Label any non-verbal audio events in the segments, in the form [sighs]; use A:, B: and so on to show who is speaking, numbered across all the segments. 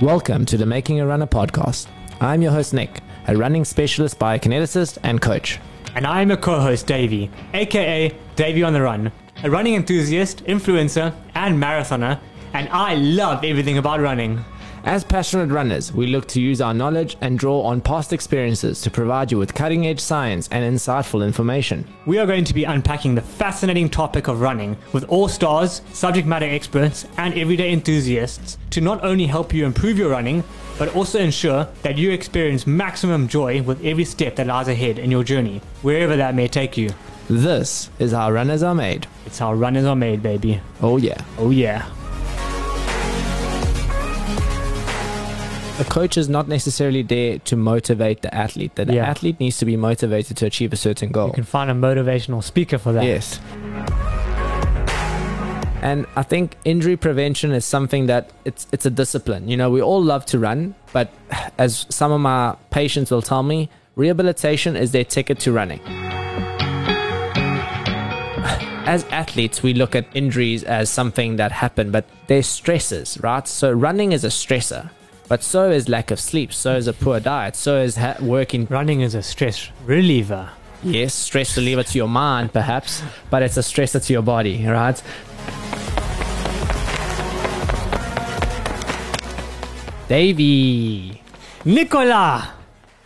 A: Welcome to the Making a Runner podcast. I'm your host, Nic, a running specialist biokineticist and coach.
B: And I'm a co host, Davey, aka Davey on the Run, a running enthusiast, influencer, and marathoner, and I love everything about running.
A: As passionate runners, we look to use our knowledge and draw on past experiences to provide you with cutting edge science and insightful information.
B: We are going to be unpacking the fascinating topic of running with all stars, subject matter experts, and everyday enthusiasts to not only help you improve your running, but also ensure that you experience maximum joy with every step that lies ahead in your journey, wherever that may take you.
A: This is how runners are made.
B: It's how runners are made, baby.
A: Oh, yeah.
B: Oh, yeah.
A: A coach is not necessarily there to motivate the athlete. The
B: Yeah.
A: athlete needs to be motivated to achieve a certain goal.
B: You can find a motivational speaker for that.
A: Yes. And I think injury prevention is something that it's it's a discipline. You know, we all love to run, but as some of my patients will tell me, rehabilitation is their ticket to running. As athletes, we look at injuries as something that happened, but they're stresses, right? So running is a stressor, but so is lack of sleep, so is a poor diet, so is ha- working
B: Running is a stress reliever.
A: Yes, stress reliever to your mind, perhaps, but it's a stressor to your body, right? Davey,
B: Nicola!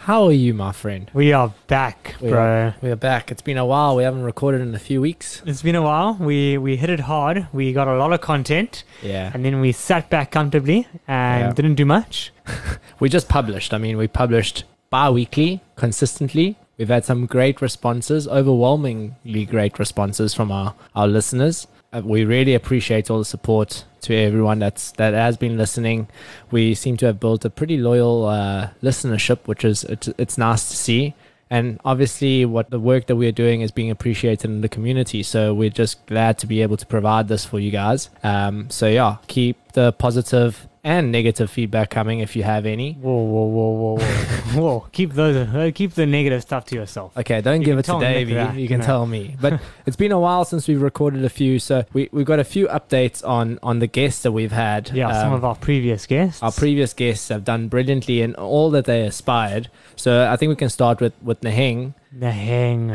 A: How are you, my friend?
B: We are back,
A: We
B: bro.
A: are, we are back. It's been a while. We haven't recorded in a few weeks.
B: It's been a while. We we hit it hard. We got a lot of content,
A: Yeah.
B: and then we sat back comfortably and
A: Yeah.
B: didn't do much. [laughs]
A: We just published. I mean, we published bi weekly, consistently. We've had some great responses, overwhelmingly great responses from our, our listeners. Uh, we really appreciate all the support to everyone that's that has been listening. We seem to have built a pretty loyal uh, listenership, which is it's, it's nice to see. And obviously, what the work that we're doing is being appreciated in the community. So we're just glad to be able to provide this for you guys. Um, so yeah, keep the positive and negative feedback coming if you have any.
B: Whoa, whoa, whoa, whoa, whoa! [laughs] whoa! Keep those. Uh, keep the negative stuff to yourself.
A: Okay, don't
B: You
A: give it to Davey. you can
B: no.
A: tell me. But [laughs] it's been a while since we've recorded a few, so we we've got a few updates on on the guests that we've had.
B: Yeah, some
A: Um,
B: of our previous guests.
A: our previous guests have done brilliantly in all that they aspired. So I think we can start with with Naheng.
B: Naheng,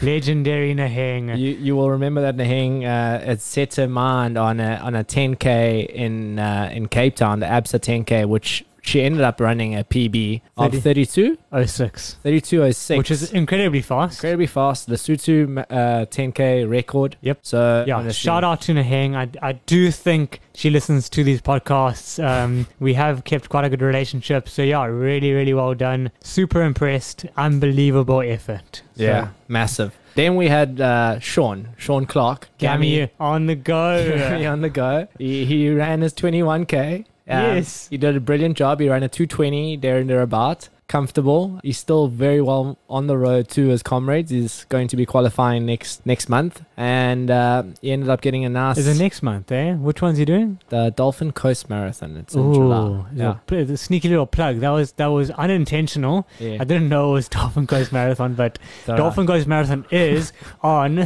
B: [laughs] legendary Naheng.
A: You you will remember that Naheng uh, had set her mind on a on a 10k in uh, in Cape Town, the ABSA 10k, which she ended up running a PB of
B: 30.
A: 32,
B: 06,
A: 3206,
B: which is incredibly fast.
A: incredibly fast. The Sutu uh, 10k record.
B: Yep.
A: So
B: Yeah,
A: honestly-
B: shout out to Naheng. I, I do think she listens to these podcasts. Um, we have kept quite a good relationship. So, yeah, really, really well done. Super impressed. Unbelievable effort. So,
A: Yeah, massive. Then we had uh, Sean, Sean Clark.
B: Gammy on the [laughs]
A: Gammy
B: go.
A: on the go. He, he ran his 21k. Um,
B: Yes.
A: He did a brilliant job. He ran a 220 there and thereabout. Comfortable. He's still very well on the road to his comrades. He's going to be qualifying next next month. And uh, he ended up getting a nice
B: Is it next month, eh? Which one's he doing?
A: the Dolphin Coast Marathon. It's in
B: Ooh,
A: July.
B: yeah.
A: Yeah.
B: Pl- the sneaky little plug. That was that was unintentional.
A: yeah.
B: I didn't know it was [laughs] Dolphin Coast Marathon, but
A: right.
B: Dolphin Coast Marathon is [laughs] on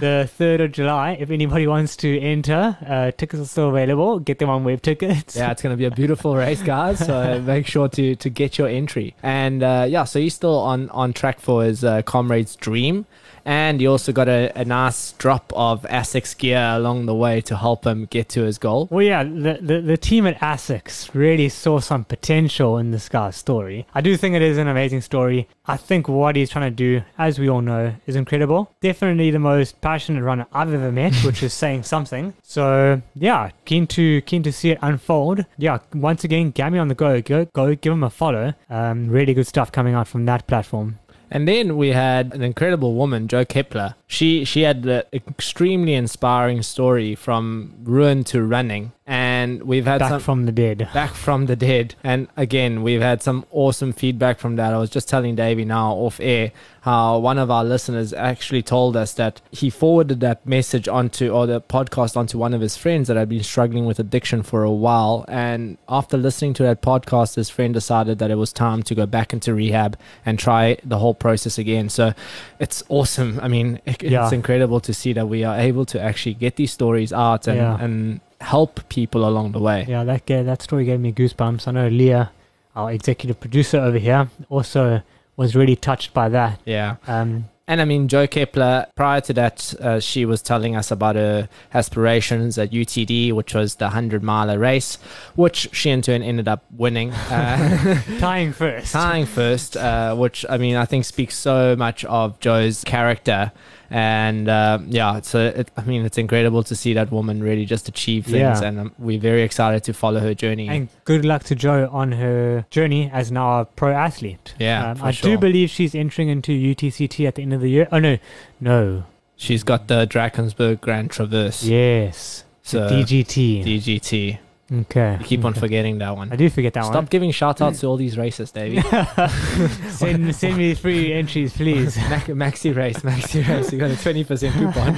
B: the 3rd of July. If anybody wants to enter, uh, tickets are still available. Get them on web tickets.
A: Yeah, it's going to be a beautiful [laughs] race, guys. So make sure to to get your entry. And uh, yeah, so he's still on on track for his uh, comrade's dream. And you also got a, a nice drop of Asics gear along the way to help him get to his goal.
B: Well, yeah, the, the, the team at ASICS really saw some potential in this guy's story. I do think it is an amazing story. I think what he's trying to do, as we all know, is incredible. Definitely the most passionate runner I've ever met, [laughs] which is saying something. So, yeah, keen to keen to see it unfold. Yeah, once again, Gammy on the go. Go, go give him a follow. Um, really good stuff coming out from that platform.
A: And then we had an incredible woman, Joe Kepler. She she had an extremely inspiring story from ruin to running. And we've had
B: Back
A: some
B: from the dead.
A: back from the dead. And again, we've had some awesome feedback from that. I was just telling Davey now off air how one of our listeners actually told us that he forwarded that message onto or the podcast onto one of his friends that had been struggling with addiction for a while. And after listening to that podcast, his friend decided that it was time to go back into rehab and try the whole process again. So it's awesome. I mean, it- it's incredible to see that we are able to actually get these stories out and,
B: Yeah.
A: and help people along the way.
B: Yeah, that that story gave me goosebumps. I know Leah, our executive producer over here, also was really touched by that.
A: Yeah.
B: Um,
A: And I mean, Joe Kepler, prior to that, uh, she was telling us about her aspirations at UTD, which was the 100 miler race, which she in turn ended up winning, [laughs] uh, [laughs]
B: tying first.
A: tying first, uh, which I mean, I think speaks so much of Joe's character. And uh, yeah, so it, I mean, it's incredible to see that woman really just achieve things.
B: Yeah.
A: And um, we're very excited to follow her journey.
B: And good luck to Joe on her journey as now a pro athlete.
A: Yeah,
B: Um, I
A: sure.
B: do believe she's entering into UTCT at the end of the year. Oh no, no,
A: She's got the Drakensberg Grand Traverse.
B: yes,
A: So,
B: DGT.
A: DGT.
B: Okay,
A: You keep on forgetting that one.
B: I do forget that one.
A: Stop giving shout outs to all these races, [laughs] Davey. [laughs]
B: Send send me free entries, please. [laughs]
A: Mac- maxi race, maxi race. You got a twenty percent coupon.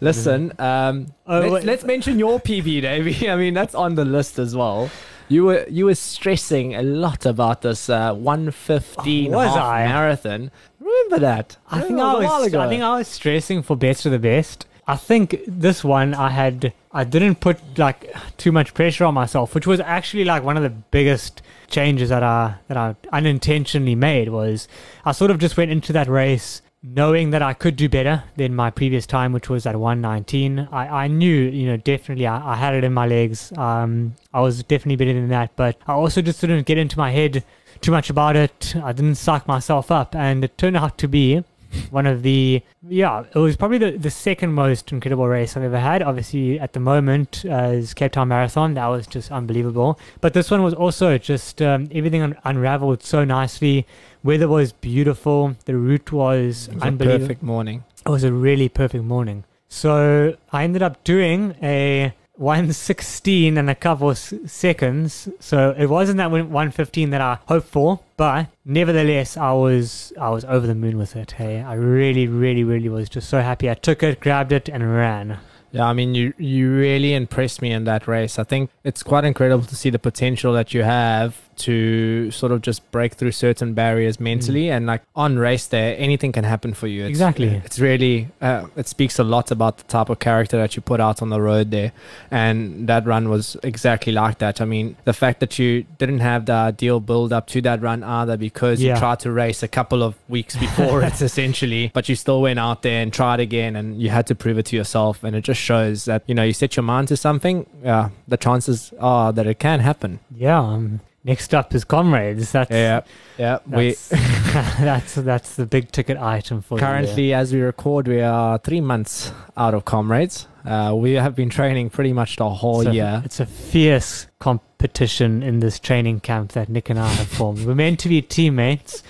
A: Listen, um,
B: Oh,
A: let's,
B: wait.
A: let's mention your PB, Davey. I mean, that's on the list as well. You were you were stressing a lot about this uh, one fifteen
B: Was
A: half
B: I?
A: marathon. Remember that?
B: I think I
A: a while
B: was. I think I was stressing for best of the best. I think this one I had. I didn't put like too much pressure on myself, which was actually like one of the biggest changes that I that I unintentionally made. Was I sort of just went into that race knowing that I could do better than my previous time, which was at 119. I, I knew, you know, definitely I, I had it in my legs. Um, I was definitely better than that, but I also just didn't get into my head too much about it. I didn't suck myself up, and it turned out to be one of the yeah it was probably the, the second most incredible race i've ever had. Obviously at the moment uh, is cape town marathon. That was just unbelievable. But this one was also just um, everything un- unraveled so nicely. Weather was beautiful. The route was
A: It was a
B: unbelievable.
A: perfect morning.
B: it was a really perfect morning. So I ended up doing a 116 and a couple seconds. So it wasn't that 115 that I hoped for, but nevertheless, I was I was over the moon with it. Hey, I really, really, really was just so happy. I took it, grabbed it, and ran.
A: Yeah, I mean, you you really impressed me in that race. I think it's quite incredible to see the potential that you have to sort of just break through certain barriers mentally, and like on race day, anything can happen for you. It's,
B: Exactly.
A: It's really uh, it speaks a lot about the type of character that you put out on the road there, and that run was exactly like that. I mean, the fact that you didn't have the ideal build up to that run either because
B: Yeah.
A: you tried to race a couple of weeks before it [laughs] essentially, but you still went out there and tried again, and you had to prove it to yourself, and it just shows that you know you set your mind to something, yeah, the chances are that it can happen.
B: Yeah. Um, next up is comrades. That's
A: Yeah, yeah. We
B: that's, [laughs] that's that's the big ticket item for you
A: currently, as we record, we are three months out of comrades. Uh, we have been training pretty much the whole
B: a-
A: year.
B: It's a fierce competition in this training camp that Nic and I have formed. We're meant to be teammates,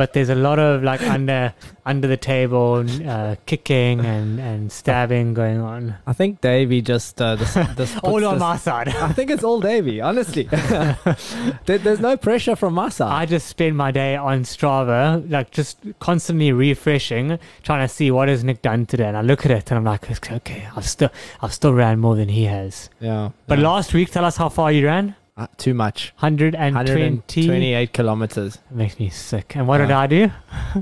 B: but there's a lot of like under under the table uh, kicking and, and stabbing going on.
A: I think Davey just uh, this, [laughs] this
B: All on
A: this-
B: my side.
A: I think it's all Davey, honestly. [laughs] [laughs] there, there's no pressure from my side.
B: I just spend my day on Strava, like just constantly refreshing, trying to see what has Nic done today. And I look at it and I'm like, okay, I've still I've still ran more than he has.
A: yeah,
B: But
A: yeah.
B: last week, tell us how far you ran.
A: Uh, too much.
B: 120.
A: 128 kilometers.
B: makes me sick. And what did I do?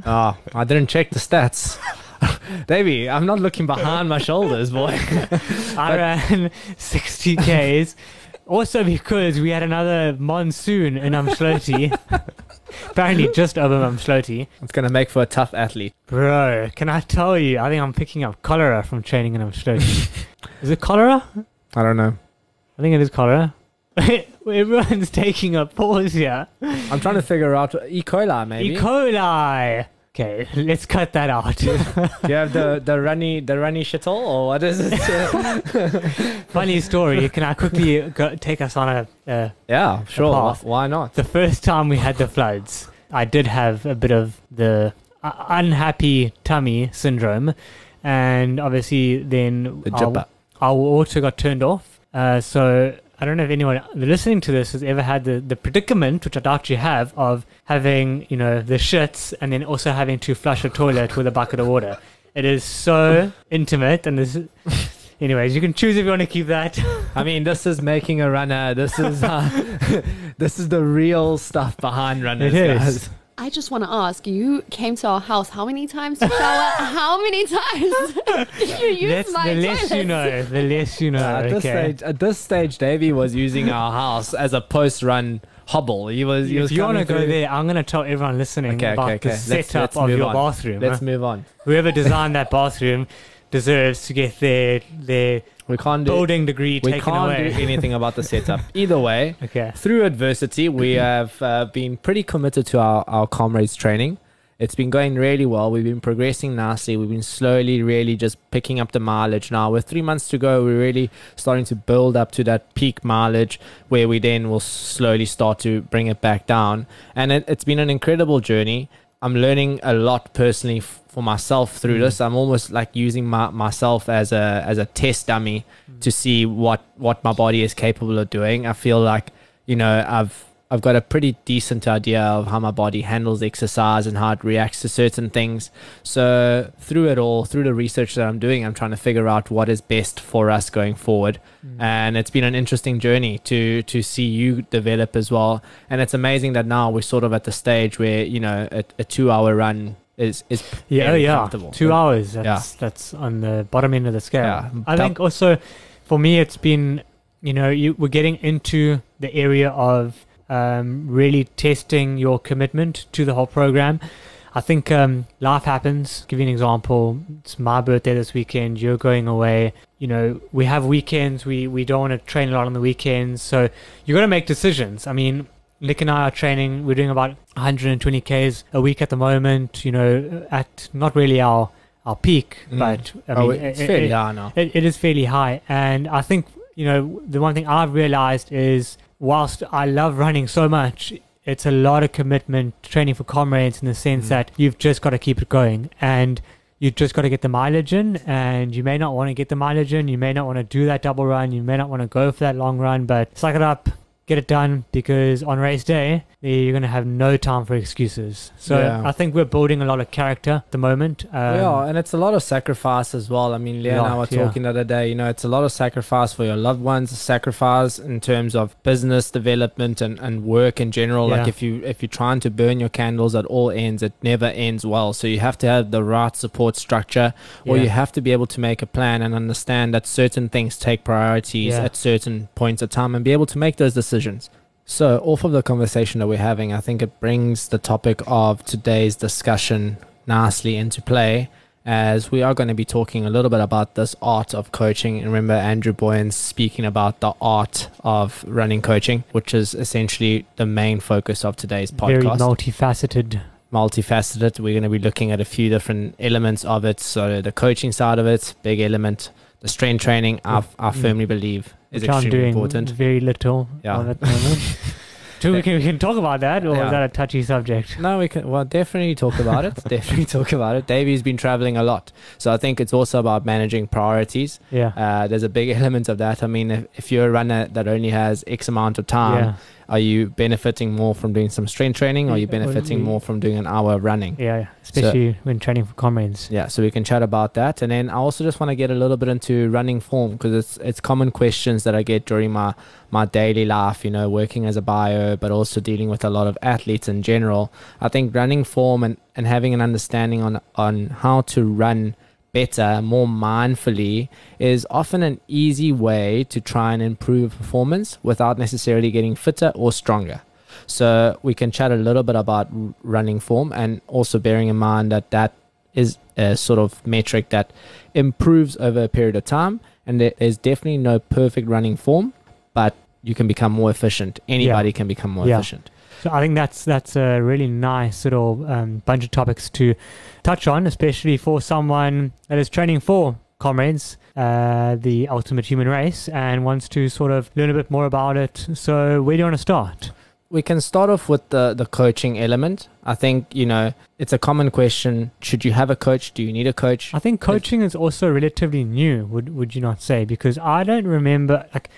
A: Oh, [laughs] I didn't check the stats. [laughs] Davey, I'm not looking behind my shoulders, boy. [laughs]
B: I ran 60 Ks. Also because we had another monsoon in Umdloti. Apparently just over Umdloti.
A: It's gonna make for a tough athlete.
B: Bro, can I tell you, I think I'm picking up cholera from training in Umdloti. is it cholera?
A: I don't know.
B: I think it is cholera. Everyone's [laughs] taking a pause here.
A: I'm trying to figure out E. coli, maybe.
B: E. coli. Okay, let's cut that out.
A: Do you [laughs] have the the runny the runny shittle or what is it? [laughs]
B: Funny story. Can I quickly go, take us on a, a
A: yeah, sure. Why,
B: path.
A: why not?
B: The first time we had the floods, I did have a bit of the uh, unhappy tummy syndrome, and obviously then
A: The
B: our, our water got turned off. Uh, so I don't know if anyone listening to this has ever had the, the predicament, which I doubt you have, of having you know the shits and then also having to flush a toilet with a bucket of water. It is so [laughs] intimate, and this. Anyways, you can choose if you want to keep that. [laughs]
A: I mean, this is making a runner. This is uh, [laughs] this is the real stuff behind runners,
B: It is.
A: guys.
C: I just want to ask you came to our house how many times to shower? [laughs] how many times did [laughs] you use
B: That's,
C: my
B: the less you know, the less you know.
A: at this
B: okay.
A: stage, at this stage, Davey was using our house as a post-run hobble. He was. He was
B: you want to go there, I'm going to tell everyone listening
A: Okay,
B: about
A: okay, okay.
B: the
A: Let's-
B: setup
A: let's
B: of your
A: on.
B: bathroom.
A: Let's
B: huh?
A: move on.
B: Whoever designed that bathroom deserves to get their their
A: We can't do.
B: building degree
A: We
B: taken
A: can't
B: away.
A: do [laughs] anything about the setup. Either way,
B: okay.
A: through adversity, we have uh, been pretty committed to our, our comrades training. It's been going really well. We've been progressing nicely. We've been slowly, really just picking up the mileage now. With three months to go, we're really starting to build up to that peak mileage where we then will slowly start to bring it back down. And it, it's been an incredible journey. I'm learning a lot personally f- for myself through
B: Mm.
A: this. I'm almost like using my, myself as a as a test dummy to see what what my body is capable of doing. I feel like you know I've I've got a pretty decent idea of how my body handles exercise and how it reacts to certain things. So through it all, through the research that I'm doing, I'm trying to figure out what is best for us going forward.
B: Mm.
A: And it's been an interesting journey to to see you develop as well. And it's amazing that now we're sort of at the stage where you know a, a two hour run is is
B: Yeah, yeah. Two hours. That's that's on the bottom end of the scale.
A: Yeah.
B: I think also for me it's been you know, you we're getting into the area of um, really testing your commitment to the whole program. I think um, life happens. Give you an example. It's my birthday this weekend. You're going away. You know, we have weekends. We we don't want to train a lot on the weekends, so you got to make decisions. I mean, Nic and I are training. We're doing about 120 k's a week at the moment. You know, at not really our our peak,
A: Mm.
B: but I
A: oh,
B: mean,
A: it's
B: it-
A: fairly
B: it-
A: high now.
B: it, it is fairly high. And I think, you know, the one thing I've realized is whilst I love running so much, it's a lot of commitment training for comrades in the sense
A: Mm.
B: that you've just got to keep it going. And you just got to get the mileage in, and you may not want to get the mileage in. You may not want to do that double run. You may not want to go for that long run, but suck it up, get it done, because on race day, you're going to have no time for excuses. So
A: Yeah.
B: I think we're building a lot of character at the moment. Um,
A: yeah, and it's a lot of sacrifice as well. I mean, Leah and I were
B: Lot, yeah.
A: talking the other day. You know, it's a lot of sacrifice for your loved ones, sacrifice in terms of business development and, and work in general. Like if you if you're trying to burn your candles at all ends, it never ends well. So you have to have the right support structure, or
B: yeah.
A: you have to be able to make a plan and understand that certain things take priorities
B: Yeah.
A: at certain points of time, and be able to make those decisions. So, off of the conversation that we're having, I think it brings the topic of today's discussion nicely into play as we are going to be talking a little bit about this art of coaching. And remember, Andrew Boyens speaking about the art of running coaching, which is essentially the main focus of today's podcast.
B: very multifaceted.
A: multifaceted. We're going to be looking at a few different elements of it. So the coaching side of it, big element. The strength training, I, I firmly believe is
B: which I'm
A: extremely
B: doing
A: important.
B: very little
A: Yeah.
B: of at the moment. [laughs] so we can, we can talk about that, or
A: Yeah.
B: is that a touchy subject?
A: No, we can. Well, definitely talk about it. [laughs] definitely talk about it. Davey's been traveling a lot, so I think it's also about managing priorities.
B: Yeah.
A: Uh, there's a big [laughs] element of that. I mean, if, if you're a runner that only has X amount of time,
B: yeah.
A: Are you benefiting more from doing some strength training, or are you benefiting more from doing an hour of running?
B: Yeah. Especially when training for comrades.
A: Yeah, so we can chat about that, and then I also just want to get a little bit into running form because it's it's common questions that I get during my my daily life. You know, working as a bio, but also dealing with a lot of athletes in general. I think running form and and having an understanding on on how to run better, more mindfully, is often an easy way to try and improve performance without necessarily getting fitter or stronger. So we can chat a little bit about running form and also bearing in mind that that is a sort of metric that improves over a period of time. And there's definitely no perfect running form, but you can become more efficient. Anybody can become more
B: Yeah.
A: efficient.
B: So I think that's that's a really nice little um, bunch of topics to touch on, especially for someone that is training for comrades, uh, the ultimate human race, and wants to sort of learn a bit more about it. So where do you want to start?
A: we can start off with the the coaching element. I think you know it's a common question: Should you have a coach? Do you need a coach?
B: I think coaching is also relatively new. Would would you not say? Because I don't remember like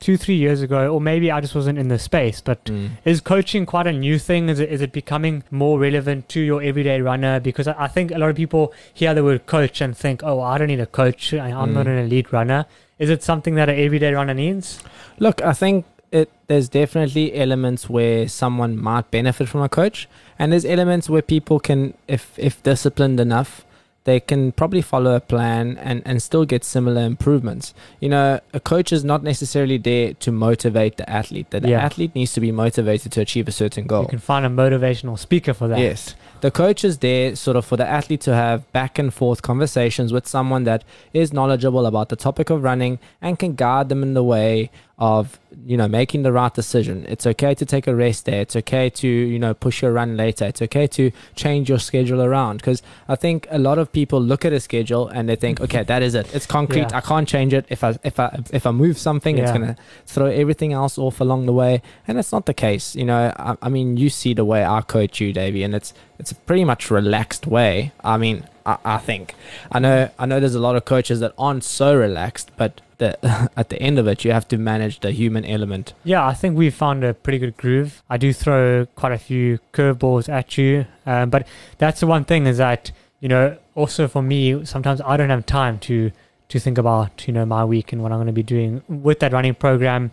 B: two three years ago, or maybe I just wasn't in the space. But
A: Mm.
B: is coaching quite a new thing? Is it is it becoming more relevant to your everyday runner? Because I, I think a lot of people hear the word coach and think, oh, I don't need a coach. I, I'm not
A: Mm.
B: an elite runner. Is it something that an everyday runner needs?
A: Look, I think it there's definitely elements where someone might benefit from a coach, and there's elements where people can, if if disciplined enough, they can probably follow a plan and, and still get similar improvements. You know, a coach is not necessarily there to motivate the athlete. That the
B: Yeah.
A: athlete needs to be motivated to achieve a certain goal.
B: You can find a motivational speaker for that.
A: Yes. The coach is there sort of for the athlete to have back and forth conversations with someone that is knowledgeable about the topic of running and can guide them in the way of, you know, making the right decision. It's okay to take a rest day. It's okay to, you know, push your run later. It's okay to change your schedule around because I think a lot of people look at a schedule and they think, okay, that is it. It's concrete.
B: Yeah.
A: I can't change it. If I if I if I move something, it's gonna throw everything else off along the way. And that's not the case. You know, I, I mean, you see the way I coach you, Davey, and it's it's a pretty much relaxed way. I mean, I, I think. I know I know there's a lot of coaches that aren't so relaxed, but the, [laughs] at the end of it, you have to manage the human element.
B: Yeah, I think we found a pretty good groove. I do throw quite a few curveballs at you, um, but that's the one thing is that you know also for me sometimes I don't have time to to think about you know my week and what I'm going to be doing with that running program.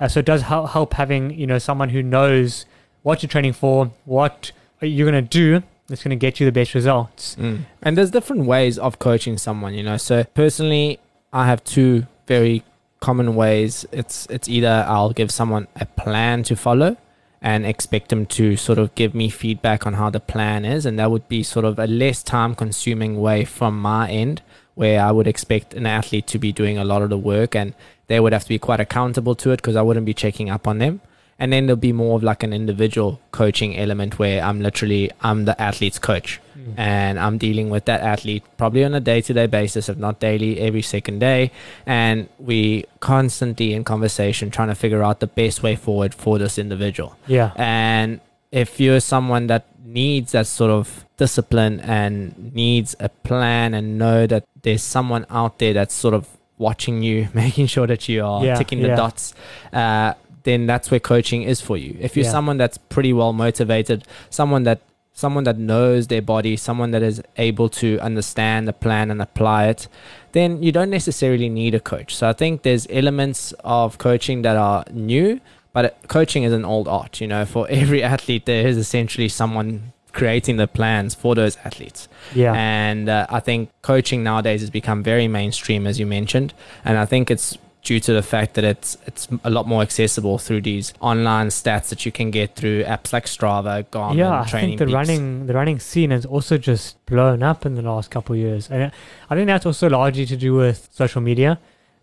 B: Uh, so it does help, help having you know someone who knows what you're training for, what you're going to do that's going to get you the best results. Mm.
A: And there's different ways of coaching someone, you know. So personally, I have two very common ways. It's it's either I'll give someone a plan to follow and expect them to sort of give me feedback on how the plan is and that would be sort of a less time consuming way from my end where I would expect an athlete to be doing a lot of the work and they would have to be quite accountable to it because I wouldn't be checking up on them. And then there'll be more of like an individual coaching element where I'm literally I'm the athlete's coach and I'm dealing with that athlete probably on a day to day basis, if not daily, every second day. And we constantly in conversation trying to figure out the best way forward for this individual.
B: Yeah,
A: And if you're someone that needs that sort of discipline and needs a plan and know that there's someone out there that's sort of watching you, [laughs] making sure that you are
B: Yeah,
A: ticking the
B: yeah.
A: dots, uh, then that's where coaching is for you. If you're
B: Yeah.
A: someone that's pretty well motivated, someone that someone that knows their body, someone that is able to understand the plan and apply it, then you don't necessarily need a coach. So I think there's elements of coaching that are new, but coaching is an old art. You know, [laughs] for every athlete, there is essentially someone creating the plans for those athletes.
B: yeah,
A: And uh, I think coaching nowadays has become very mainstream, as you mentioned. And I think it's due to the fact that it's it's a lot more accessible through these online stats that you can get through apps like Strava, Garmin,
B: yeah. I
A: Training
B: think the
A: Peaks.
B: running the running scene has also just blown up in the last couple of years, and I think that's also largely to do with social media.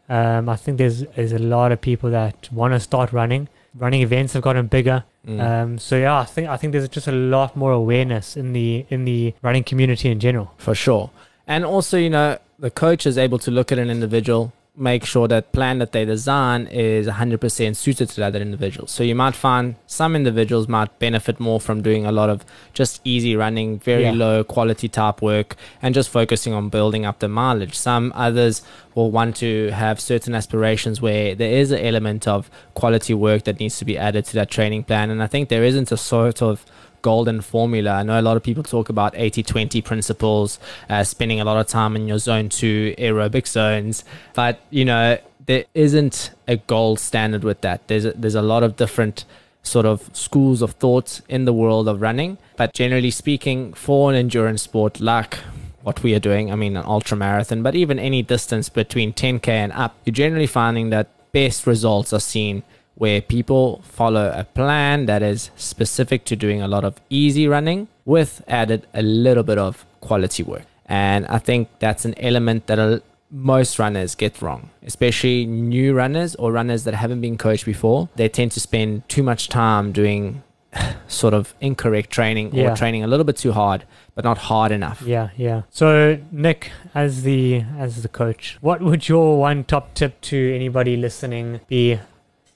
B: Um, I think there's there's a lot of people that want to start running. Running events have gotten bigger.
A: Mm.
B: Um, so yeah, I think I think there's just a lot more awareness in the in the running community in general.
A: for sure. And also, you know, the coach is able to look at an individual, make sure that plan that they design is 100% suited to that individual. So you might find some individuals might benefit more from doing a lot of just easy running, very
B: Yeah.
A: low quality type work, and just focusing on building up the mileage. Some others will want to have certain aspirations where there is an element of quality work that needs to be added to that training plan. And I think there isn't a sort of golden formula. I know a lot of people talk about 80 20 principles, uh, spending a lot of time in your zone two aerobic zones, but you know, there isn't a gold standard with that. There's a, there's a lot of different sort of schools of thought in the world of running, but generally speaking, for an endurance sport like what we are doing, I mean, an ultra marathon, but even any distance between 10k and up, you're generally finding that best results are seen where people follow a plan that is specific to doing a lot of easy running with added a little bit of quality work. And I think that's an element that most runners get wrong, especially new runners or runners that haven't been coached before. They tend to spend too much time doing [sighs] sort of incorrect training
B: Yeah.
A: or training a little bit too hard, but not hard enough.
B: Yeah, yeah. So Nic, as the as the coach, what would your one top tip to anybody listening be?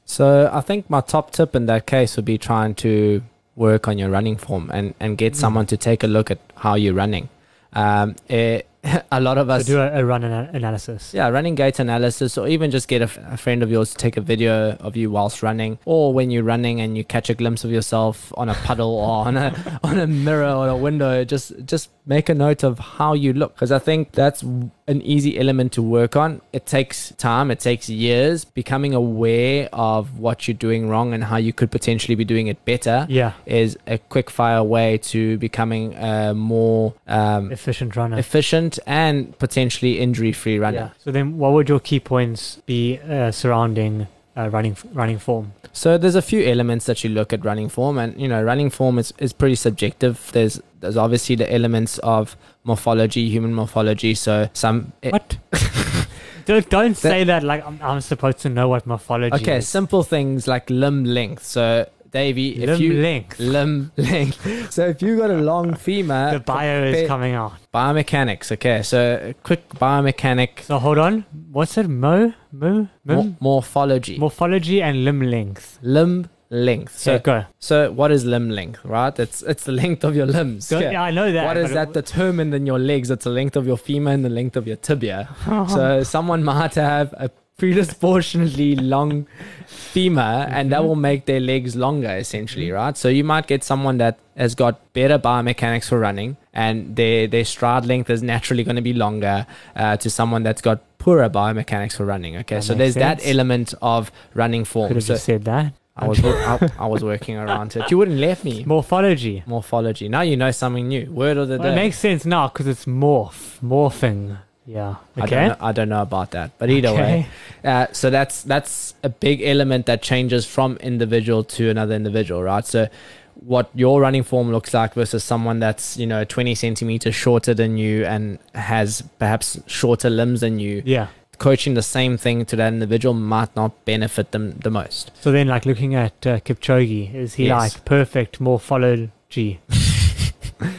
A: So I think my top tip in that case would be trying to work on your running form and, and get
B: Mm.
A: someone to take a look at how you're running. Um, eh, [laughs] a lot of
B: So
A: us,
B: do a, a run ana- analysis.
A: yeah, running gait analysis, or even just get a, f- a friend of yours to take a video of you whilst running, or when you're running and you catch a glimpse of yourself on a puddle or [laughs] on a on a mirror or a window. Just just make a note of how you look, because I think that's an easy element to work on. It takes time, it takes years. Becoming aware of what you're doing wrong and how you could potentially be doing it better
B: Yeah.
A: is a quick fire way to becoming a more um,
B: Efficient runner.
A: efficient and potentially injury free runner.
B: Yeah. So then, what would your key points be uh, surrounding uh, running running form?
A: So there's a few elements that you look at running form, and you know, running form is, is pretty subjective. There's there's obviously the elements of morphology, human morphology. So some eh,
B: What? [laughs] don't don't say that like I'm, I'm supposed to know what morphology
A: okay,
B: is.
A: simple things like limb length. So Davey, if
B: Limb
A: you
B: length.
A: limb length. [laughs] So if you got a long [laughs] femur,
B: The bio is coming out.
A: biomechanics. Okay, so a quick biomechanic
B: So hold on. What's it? Mo? Mo?
A: mor-
B: Mo?
A: morphology,
B: Morphology and limb length.
A: limb length.
B: So go.
A: so what is limb length? Right, it's it's the length of your limbs.
B: Go-
A: Okay.
B: Yeah, I know that.
A: What is that determined in your legs? It's the length of your femur and the length of your tibia. [laughs] so someone might have a predisproportionately long femur and that will make their legs longer essentially, right? So you might get someone that has got better biomechanics for running and their their stride length is naturally going to be longer uh, to someone that's got poorer biomechanics for running. Okay,
B: That
A: so there's that element of running form Could
B: have
A: So
B: just said that.
A: I was I, I was working around it. You wouldn't let me.
B: Morphology.
A: Morphology. Now you know something new. Word of the
B: Well,
A: day.
B: it makes sense now because it's morph, morphing. Yeah.
A: I
B: Okay.
A: don't know, I don't know about that, but either way, uh, so that's that's a big element that changes from individual to another individual, right? So what your running form looks like versus someone that's you know 20 centimeters shorter than you and has perhaps shorter limbs than you
B: Yeah.
A: Coaching the same thing to that individual might not benefit them the most
B: So then, like looking at uh, Kipchoge, is he
A: Yes.
B: like perfect morphology? [laughs]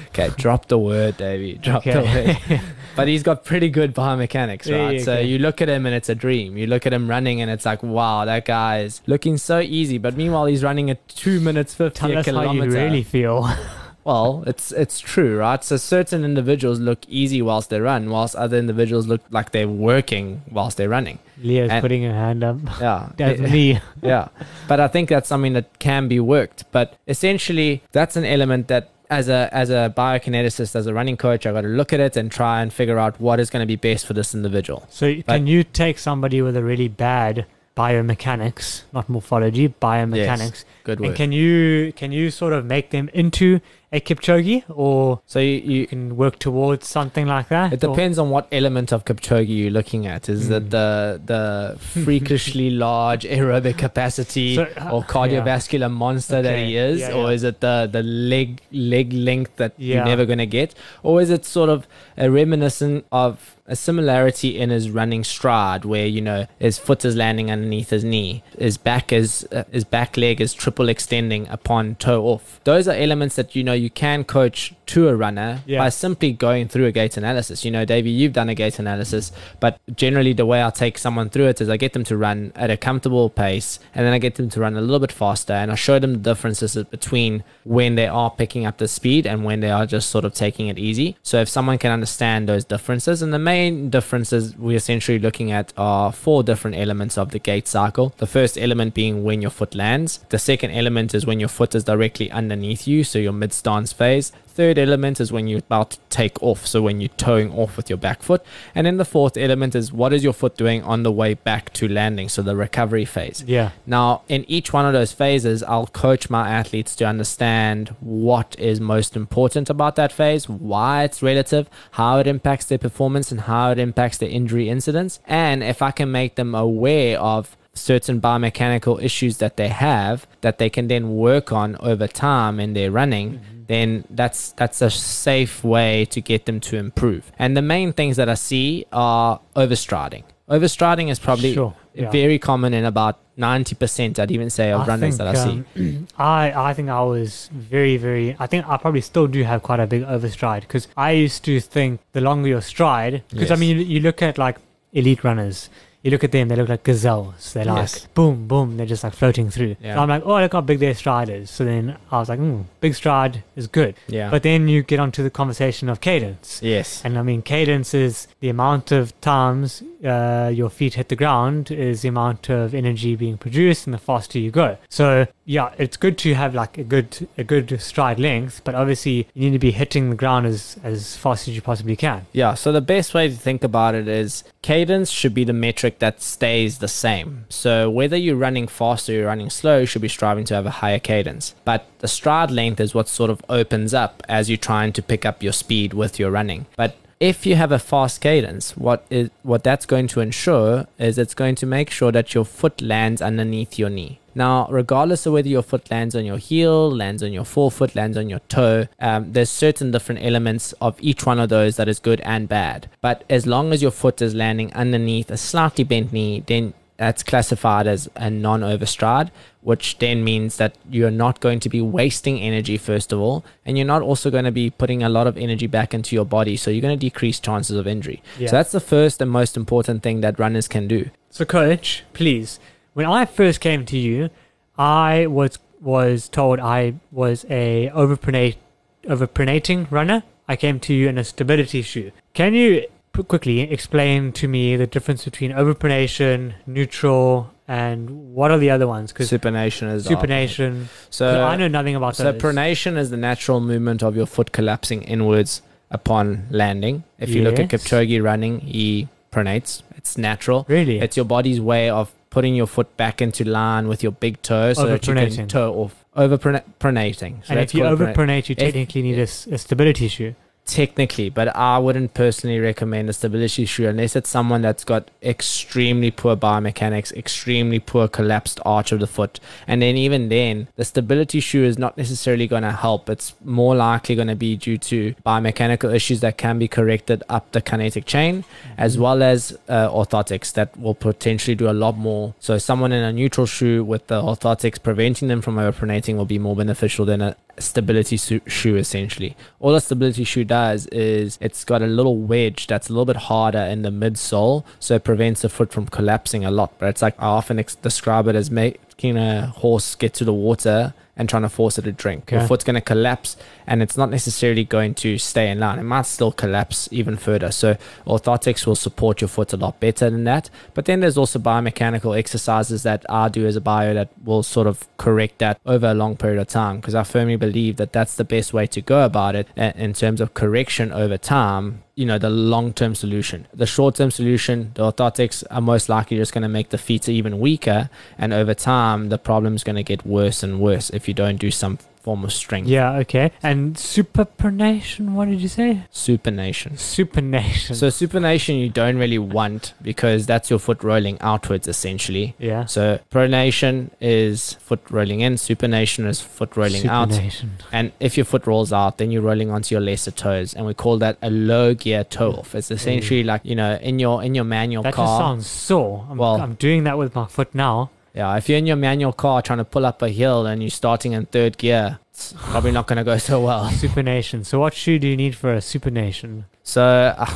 A: okay drop the word davey drop the word [laughs] but he's got pretty good biomechanics, right?
B: yeah,
A: so
B: okay.
A: you look at him and it's a dream. You look at him running and it's like, wow, that guy is looking so easy. But meanwhile, he's running at two minutes fifty
B: Tell
A: a
B: us how you really feel. [laughs]
A: Well, it's it's true, right? So certain individuals look easy whilst they run, whilst other individuals look like they're working whilst they're running.
B: Leah's
A: And-
B: putting her hand up.
A: Yeah, [laughs]
B: That's me. [laughs]
A: yeah. But I think that's something that can be worked. But essentially, that's an element that as a as a biokineticist, as a running coach, I got to look at it and try and figure out what is going to be best for this individual.
B: So can you take somebody with a really bad biomechanics, not morphology, biomechanics, Yes,
A: Good
B: and can you can you sort of make them into a Kipchoge, or
A: so you,
B: you can work towards something like that?
A: it
B: or-
A: depends on what element of Kipchoge you're looking at. Is
B: Mm.
A: it the the [laughs] freakishly large aerobic capacity
B: So, uh,
A: or cardiovascular monster that he is,
B: Yeah,
A: or is it the the leg leg length that
B: Yeah.
A: you're never going to get, or is it sort of a reminiscent of a similarity in his running stride, where you know his foot is landing underneath his knee, his back is uh, his back leg is triple extending upon toe off. Those are elements that you know you can coach to a runner
B: Yeah.
A: by simply going through a gait analysis. You know, Davey, you've done a gait analysis, but generally the way I take someone through it is I get them to run at a comfortable pace and then I get them to run a little bit faster and I show them the differences between when they are picking up the speed and when they are just sort of taking it easy. So if someone can understand those differences, and the main differences we're essentially looking at are four different elements of the gait cycle. The first element being when your foot lands. The second element is when your foot is directly underneath you, so your mid stance phase. Third element is when you're about to take off, so when you're toeing off with your back foot. And then the fourth element is what is your foot doing on the way back to landing, so the recovery phase.
B: yeah,
A: Now, in each one of those phases, I'll coach my athletes to understand what is most important about that phase, why it's relative, how it impacts their performance, and how it impacts their injury incidents. And if I can make them aware of certain biomechanical issues that they have that they can then work on over time in their running mm-hmm. Then that's that's a safe way to get them to improve and the main things that i see are overstriding overstriding is probably
B: Sure, yeah.
A: very common in about 90% i'd even say of
B: I
A: runners
B: think,
A: that i see
B: um, I I think I was very very. I think I probably still do have quite a big overstride because I used to think the longer your stride, because I mean you, you look at like elite runners. You look at them; they look like gazelles. They're like
A: Yes.
B: boom, boom. They're just like floating through.
A: Yeah.
B: So I'm like, oh, look how big their stride is. So then I was like, mm, big stride is good.
A: yeah
B: But then you get onto the conversation of cadence.
A: yes
B: And I mean, cadence is the amount of times uh, your feet hit the ground is the amount of energy being produced and the faster you go. So yeah, it's good to have like a good a good stride length, but obviously you need to be hitting the ground as as fast as you possibly can.
A: Yeah, so the best way to think about it is cadence should be the metric that stays the same. So whether you're running fast or you're running slow, you should be striving to have a higher cadence. But the stride length is what sort of opens up as you're trying to pick up your speed with your running. But if you have a fast cadence, what is what that's going to ensure is it's going to make sure that your foot lands underneath your knee. Now, regardless of whether your foot lands on your heel, lands on your forefoot, lands on your toe, um, there's certain different elements of each one of those that is good and bad. But as long as your foot is landing underneath a slightly bent knee, then that's classified as a non overstride, which then means that you're not going to be wasting energy, first of all, and you're not also going to be putting a lot of energy back into your body. So you're going to decrease chances of injury.
B: Yeah.
A: So that's the first and most important thing that runners can do.
B: So, coach, please, when I first came to you, I was was told I was a overpronate overpronating runner. I came to you in a stability shoe. Can you quickly explain to me the difference between overpronation, neutral, and what are the other ones? Because
A: Supination is
B: supination.
A: So
B: I know nothing about
A: So
B: those.
A: pronation is the natural movement of your foot collapsing inwards upon landing. If you look at Kipchoge running, he pronates. It's natural.
B: really?
A: It's your body's way of putting your foot back into line with your big toe so that you can toe off. Over pronating. So
B: and if you
A: called pronate-
B: overpronate, you
A: If-
B: technically need a stability shoe.
A: Technically, but I wouldn't personally recommend a stability shoe unless it's someone that's got extremely poor biomechanics, extremely poor collapsed arch of the foot. And then, even then, the stability shoe is not necessarily going to help. It's more likely going to be due to biomechanical issues that can be corrected up the kinetic chain, as well as uh, orthotics that will potentially do a lot more. So, someone in a neutral shoe with the orthotics preventing them from overpronating will be more beneficial than a stability shoe essentially. All a stability shoe does is it's got a little wedge that's a little bit harder in the midsole, so it prevents the foot from collapsing a lot. But it's like I often ex- describe it as making a horse get to the water and trying to force it to drink. Your
B: Okay.
A: foot's going to collapse and it's not necessarily going to stay in line. It might still collapse even further. So orthotics will support your foot a lot better than that. But then there's also biomechanical exercises that I do as a bio that will sort of correct that over a long period of time because I firmly believe that that's the best way to go about it in terms of correction over time you know the long-term solution the short-term solution the orthotics are most likely just going to make the feet even weaker and over time the problem is going to get worse and worse if you don't do some form of strength
B: Yeah, okay. And superpronation, what did you say?
A: supination
B: Supination.
A: so supination you don't really want because that's your foot rolling outwards essentially
B: yeah.
A: so pronation is foot rolling in supination is foot rolling out
B: Supination.
A: And if your foot rolls out, then you're rolling onto your lesser toes, and we call that a low gear toe off. It's essentially mm. like you know in your in your manual
B: That
A: car.
B: just sounds sore. I'm,
A: Well-
B: I'm doing that with my foot now.
A: Yeah, if you're in your manual car trying to pull up a hill and you're starting in third gear, it's probably not going to go so well. [laughs]
B: Supination. So, what shoe do you need for a supination?
A: So uh,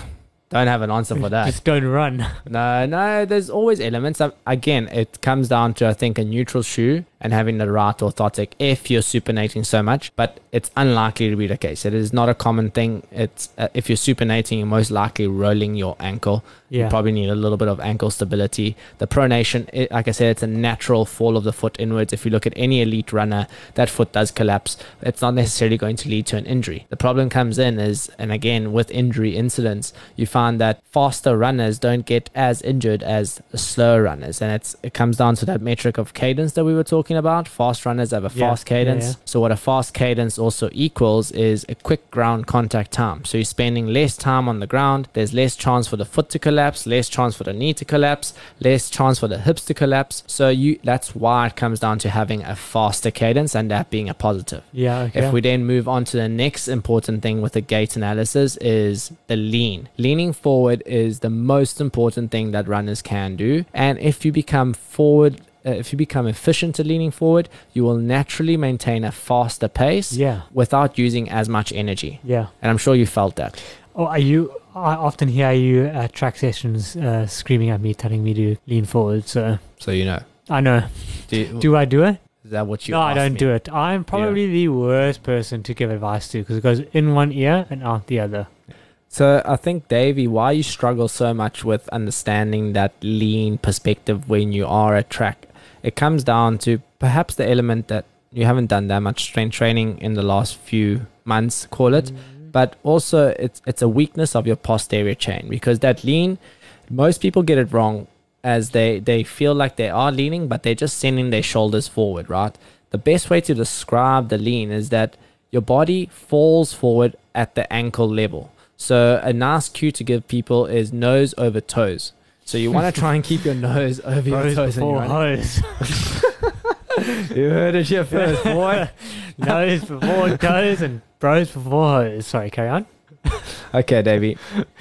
A: don't have an answer for that.
B: Just don't run.
A: No, no, there's always elements. Um, Again, it comes down to I think a neutral shoe and having the right orthotic if you're supinating so much, but it's unlikely to be the case. It is not a common thing. It's uh, if you're supinating, you're most likely rolling your ankle. You probably need a little bit of ankle stability. The pronation, it, like I said, it's a natural fall of the foot inwards. If you look at any elite runner, that foot does collapse. It's not necessarily going to lead to an injury. The problem comes in is, and again, with injury incidents, you find that faster runners don't get as injured as slower runners. And it's it comes down to that metric of cadence that we were talking about. Fast runners have a
B: Yeah,
A: fast
B: yeah,
A: cadence.
B: yeah.
A: So what a fast cadence also equals is a quick ground contact time. So you're spending less time on the ground. There's less chance for the foot to collapse, less chance for the knee to collapse, less chance for the hips to collapse. So you that's why it comes down to having a faster cadence and that being a positive.
B: Yeah, okay.
A: If we then move on to the next important thing with the gait analysis is the lean. Leaning forward is the most important thing that runners can do. And if you become forward, uh, if you become efficient at leaning forward, you will naturally maintain a faster pace
B: yeah,
A: without using as much energy.
B: yeah.
A: And I'm sure you felt that.
B: Oh, are you? I often hear you at track sessions uh, screaming at me, telling me to lean forward. So
A: So you know.
B: I know.
A: Do, you,
B: Do I do it?
A: is that what you
B: no, I don't
A: me?
B: do it. I'm probably the worst person to give advice to because it goes in one ear and out the other.
A: So I think Davey, why you struggle so much with understanding that lean perspective when you are at track, it comes down to perhaps the element that you haven't done that much strength training in the last few months, call it, mm. but also it's it's a weakness of your posterior chain because that lean, most people get it wrong as they they feel like they are leaning, but they're just sending their shoulders forward, right? The best way to describe the lean is that your body falls forward at the ankle level. So a nice cue to give people is nose over toes. So you want to try and keep your nose [laughs] over your
B: Rose
A: toes. when you're
B: before
A: running.
B: hose.
A: You heard it here first, boy. [laughs]
B: Nose before toes and bros before hose. Sorry, carry on.
A: okay, Davey.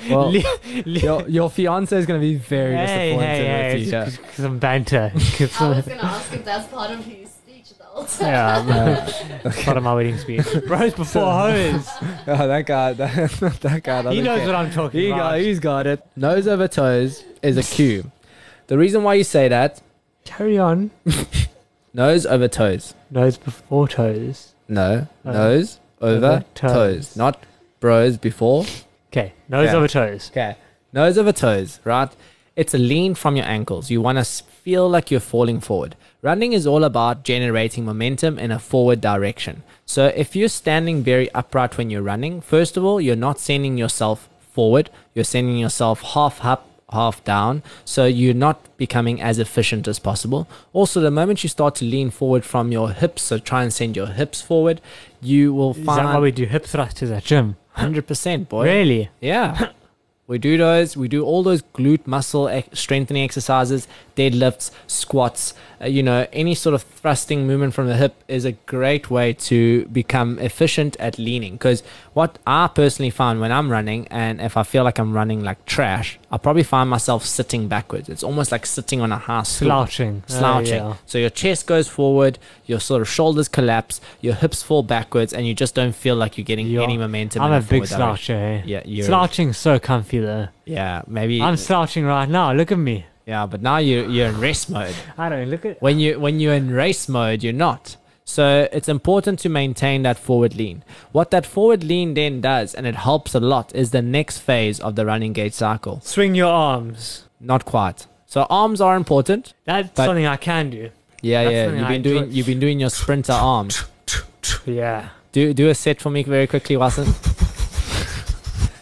A: Well, [laughs]
B: Le- le-
A: your, your fiance is going to be very
B: hey,
A: disappointed
B: hey, hey,
A: with you.
B: it's- it's some banter. It's
C: I was
B: some-
C: gonna ask if that's part of his [laughs]
B: yeah, part of my wedding speech. Bros before hoes. [laughs]
A: Oh, that guy, [laughs] that, that guy doesn't
B: He knows
A: care.
B: what I'm talking
A: He
B: about.
A: got, he's got it. Nose over toes is a cue. The reason why you say that,
B: Carry on.
A: nose over toes.
B: Nose before toes.
A: No,
B: Uh,
A: nose over,
B: over
A: toes.
B: toes.
A: Not bros before.
B: Okay, nose
A: Okay.
B: over toes.
A: Okay. Nose over toes, right? It's a lean from your ankles. You want to feel like you're falling forward. Running is all about generating momentum in a forward direction. So if you're standing very upright when you're running, first of all, you're not sending yourself forward. You're sending yourself half up, half down. So you're not becoming as efficient as possible. Also, the moment you start to lean forward from your hips, so try and send your hips forward, you will
B: Is that why we do hip thrusters at gym?
A: 100%, boy.
B: Really?
A: Yeah. [laughs] we do those. We do all those glute muscle strengthening exercises, deadlifts, squats. Uh, you know, any sort of thrusting movement from the hip is a great way to become efficient at leaning. Because what I personally find when I'm running, and if I feel like I'm running like trash, I probably find myself sitting backwards. It's almost like sitting on a high stool
B: Slouching. Oh,
A: slouching.
B: yeah.
A: So your chest goes forward, your sort of shoulders collapse, your hips fall backwards, and you just don't feel like you're getting
B: You're-
A: any momentum.
B: I'm a big sloucher. eh?
A: Yeah, you're,
B: Slouching's so comfy though.
A: yeah, maybe.
B: I'm slouching right now. Look at me.
A: yeah, but now you you're in rest mode.
B: I don't look at.
A: When you when you're in race mode, you're not. So it's important to maintain that forward lean. What that forward lean then does, and it helps a lot, is the next phase of the running gait cycle.
B: Swing your arms.
A: Not quite. So arms are important.
B: That's something I can do.
A: Yeah,
B: That's
A: yeah. You've
B: I
A: been doing
B: enjoy.
A: you've been doing your sprinter arms.
B: Yeah.
A: Do do a set for me very quickly, Watson.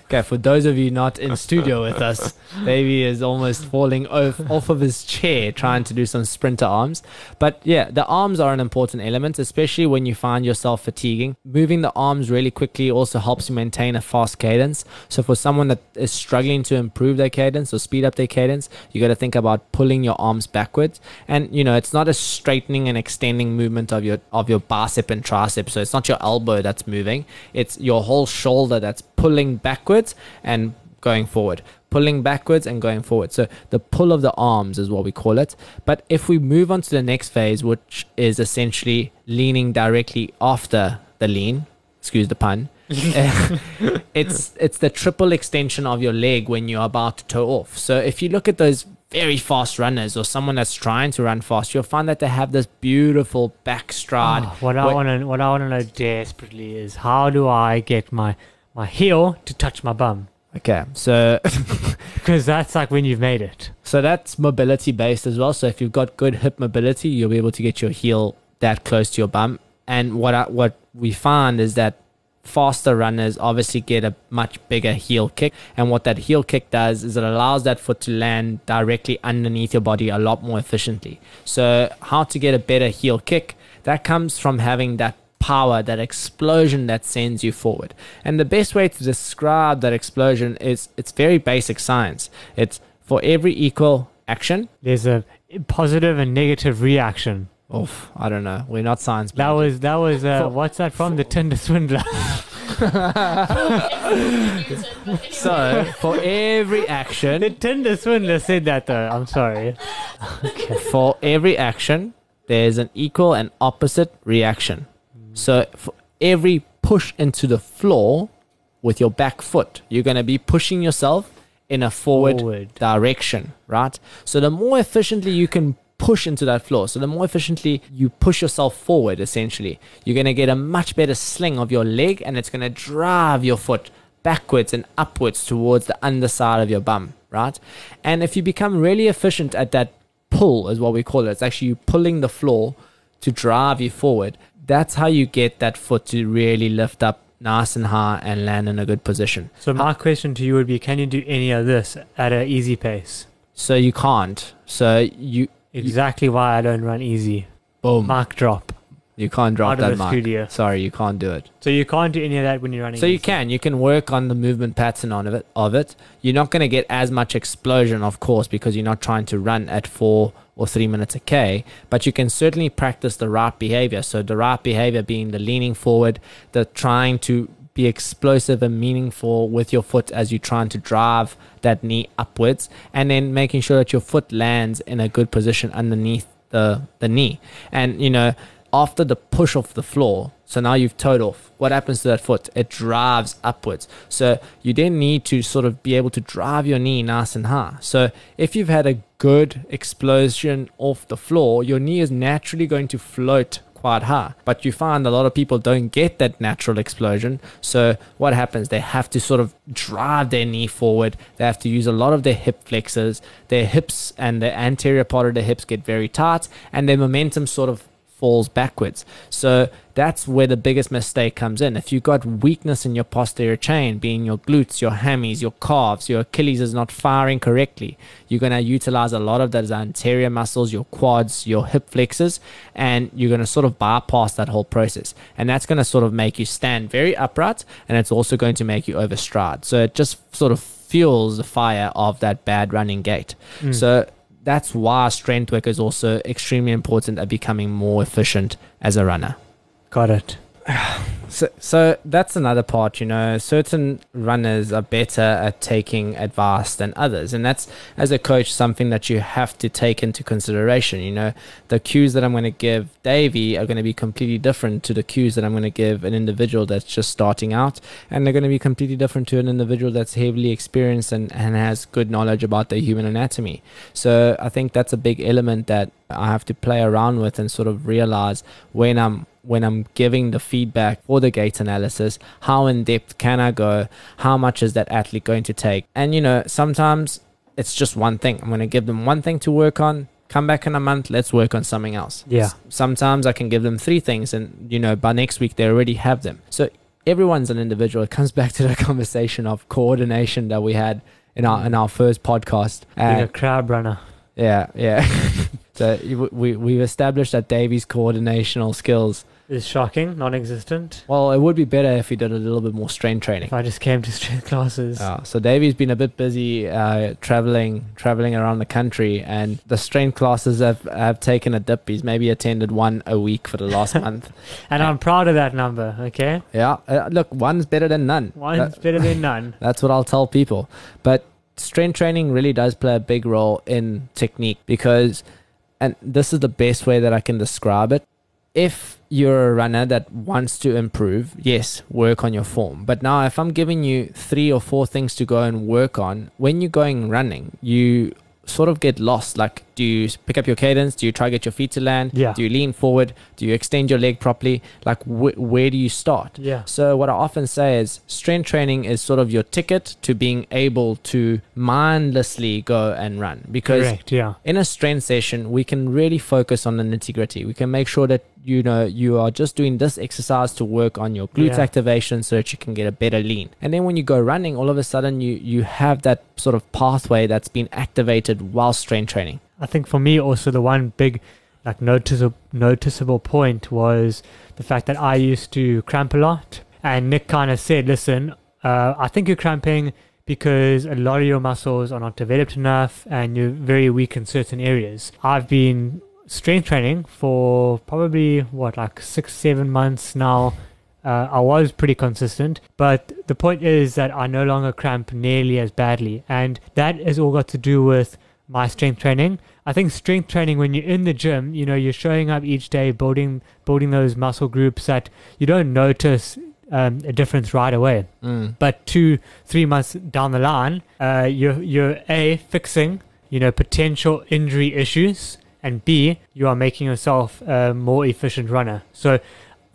A: Okay, for those of you not in studio with us, Davey is almost falling off, off of his chair trying to do some sprinter arms. But yeah, the arms are an important element, especially when you find yourself fatiguing. Moving the arms really quickly also helps you maintain a fast cadence. So for someone that is struggling to improve their cadence or speed up their cadence, you got to think about pulling your arms backwards. And you know, it's not a straightening and extending movement of your of your bicep and tricep. So it's not your elbow that's moving; it's your whole shoulder that's pulling backwards and going forward. Pulling backwards and going forward. So the pull of the arms is what we call it. But if we move on to the next phase, which is essentially leaning directly after the lean, excuse the pun, [laughs] [laughs] it's it's the triple extension of your leg when you're about to toe off. So if you look at those very fast runners or someone that's trying to run fast, you'll find that they have this beautiful back stride.
B: Oh, what I want to what I want to know desperately is how do I get my my heel to touch my bum?
A: Okay, so [laughs]
B: Because that's like when you've made it.
A: so that's mobility based as well. So if you've got good hip mobility, you'll be able to get your heel that close to your bum. And what I, what we find is that faster runners obviously get a much bigger heel kick. And what that heel kick does is it allows that foot to land directly underneath your body a lot more efficiently. So, how to get a better heel kick? That comes from having that power, that explosion that sends you forward. And the best way to describe that explosion is it's very basic science. It's for every equal action.
B: There's a positive and negative reaction.
A: Oof, I don't know. We're not science.
B: That was that was uh,
A: For-
B: what's that from? The Tinder swindler. [laughs]
A: so for every action, the
B: Tinder swindler said that though. I'm sorry. [laughs]
A: for every action, there's an equal and opposite reaction. So for every push into the floor with your back foot, you're going to be pushing yourself in a forward,
B: Forward.
A: direction, right? So the more efficiently you can push into that floor, so the more efficiently you push yourself forward, essentially, you're going to get a much better sling of your leg and it's going to drive your foot backwards and upwards towards the underside of your bum, right? And if you become really efficient at that pull, is what we call it, it's actually you pulling the floor to drive you forward. That's how you get that foot to really lift up nice and high and land in a good position.
B: So my question to you would be: Can you do any of this at an easy pace?
A: So you can't. So you
B: Exactly why I don't run easy.
A: boom.
B: Mark drop.
A: You can't drop that mark.
B: studio.
A: Sorry, you can't do it.
B: So you can't do any of that when you're running.
A: So you can you can work on the movement pattern on of it of it. You're not going to get as much explosion, of course, because you're not trying to run at four or three minutes a k. But you can certainly practice the right behavior. So the right behavior being the leaning forward, the trying to be explosive and meaningful with your foot as you're trying to drive that knee upwards, and then making sure that your foot lands in a good position underneath the the knee. And you know, after the push off the floor, so now you've toed off. What happens to that foot? It drives upwards. So you then need to sort of be able to drive your knee nice and high. So if you've had a good explosion off the floor, your knee is naturally going to float quite high. But you find a lot of people don't get that natural explosion. So what happens? They have to sort of drive their knee forward. They have to use a lot of their hip flexors. Their hips and the anterior part of the hips get very tight, and their momentum sort of falls backwards. So that's where the biggest mistake comes in. If you've got weakness in your posterior chain, being your glutes, your hammies, your calves, your Achilles is not firing correctly, you're going to utilize a lot of those anterior muscles, your quads, your hip flexors, and you're going to sort of bypass that whole process. And that's going to sort of make you stand very upright, and it's also going to make you overstride. So it just sort of fuels the fire of that bad running gait.
B: Mm.
A: So that's why strength work is also extremely important at becoming more efficient as a runner.
B: got it. [sighs]
A: So, so that's another part, you know. Certain runners are better at taking advice than others, and that's as a coach something that you have to take into consideration. You know, the cues that I'm going to give Davey are going to be completely different to the cues that I'm going to give an individual that's just starting out, and they're going to be completely different to an individual that's heavily experienced and, and has good knowledge about the human anatomy. So I think that's a big element that I have to play around with and sort of realize when I'm when I'm giving the feedback for the gait analysis, how in depth can I go? How much is that athlete going to take? And you know, sometimes it's just one thing. I'm going to give them one thing to work on. Come back in a month, let's work on something else.
B: Yeah.
A: Sometimes I can give them three things, and you know, by next week they already have them. So everyone's an individual. It comes [laughs] back to the conversation of coordination that we had in our in our first podcast.
B: Being a crab runner.
A: yeah, yeah. [laughs] so we we've established that Davey's coordinational skills
B: Is shocking, non-existent.
A: well, it would be better if he did a little bit more strength training.
B: If I just came to strength classes.
A: Uh, so Davey's been a bit busy uh, traveling, traveling around the country, and the strength classes have have taken a dip. He's maybe attended one a week for the last [laughs] month.
B: and I'm proud of that number, okay?
A: Yeah, uh, look, one's better than none.
B: One's
A: That-
B: better than [laughs] none.
A: that's what I'll tell people. But strength training really does play a big role in technique because, and this is the best way that I can describe it. If you're a runner that wants to improve, yes, work on your form. But now, if I'm giving you three or four things to go and work on, when you're going running, you sort of get lost. Like, do you pick up your cadence? Do you try to get your feet to land?
B: Yeah.
A: Do you lean forward? Do you extend your leg properly? Like, wh- where do you start?
B: Yeah.
A: So what I often say is strength training is sort of your ticket to being able to mindlessly go and run because
B: Correct, yeah.
A: in a strength session we can really focus on the nitty gritty. We can make sure that you know you are just doing this exercise to work on your glute
B: Yeah.
A: activation so that you can get a better lean. And then when you go running, all of a sudden you you have that sort of pathway that's been activated while strength training.
B: I think for me also the one big like noticeable noticeable point was the fact that I used to cramp a lot. And Nic kind of said listen uh, I think you're cramping because a lot of your muscles are not developed enough and you're very weak in certain areas. I've been strength training for probably what like six seven months now. Uh, I was pretty consistent, but the point is that I no longer cramp nearly as badly, and that has all got to do with my strength training. I think strength training when you're in the gym, you know, you're showing up each day, building building those muscle groups that you don't notice um, a difference right away.
A: Mm.
B: But two, three months down the line, uh, you're you're a fixing, you know, potential injury issues, and b you are making yourself a more efficient runner. So,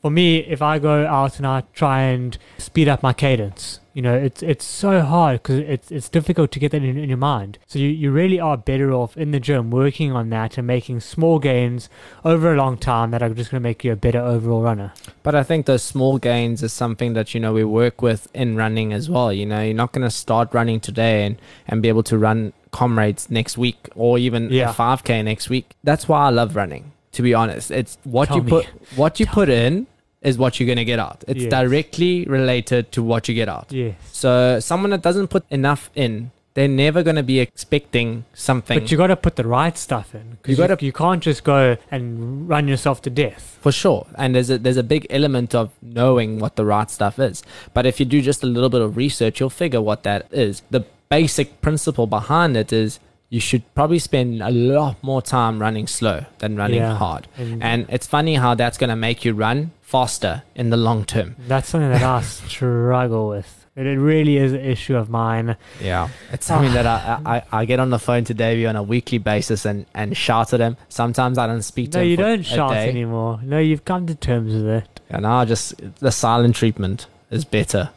B: for me, if I go out and I try and speed up my cadence, you know, it's it's so hard because it's it's difficult to get that in, in your mind. So you, you really are better off in the gym working on that and making small gains over a long time that are just going to make you a better overall runner.
A: But I think those small gains is something that you know we work with in running as well. You know, you're not going to start running today and and be able to run comrades next week or even
B: Yeah.
A: a 5k next week. That's why I love running. To be honest, it's what
B: Tell
A: you
B: me.
A: put what you
B: Tell
A: put in is what you're going to get out. It's
B: Yes.
A: directly related to what you get out.
B: Yes.
A: So someone that doesn't put enough in, they're never going to be expecting something.
B: But you got to put the right stuff in.
A: You gotta-
B: You, can't just go and run yourself to death.
A: For sure. And there's a there's a big element of knowing what the right stuff is. But if you do just a little bit of research, you'll figure what that is. The basic principle behind it is you should probably spend a lot more time running slow than running
B: Yeah.
A: hard.
B: And,
A: And it's funny how that's going to make you run faster in the long term.
B: that's something that I [laughs] struggle with. It, it really is an issue of mine.
A: Yeah. It's something that I, I, I get on the phone to Davey on a weekly basis and, and shout at him. Sometimes I don't speak to
B: No,
A: him.
B: you
A: for
B: don't shout
A: day.
B: anymore. No, you've come to terms with it.
A: And now just the silent treatment is better.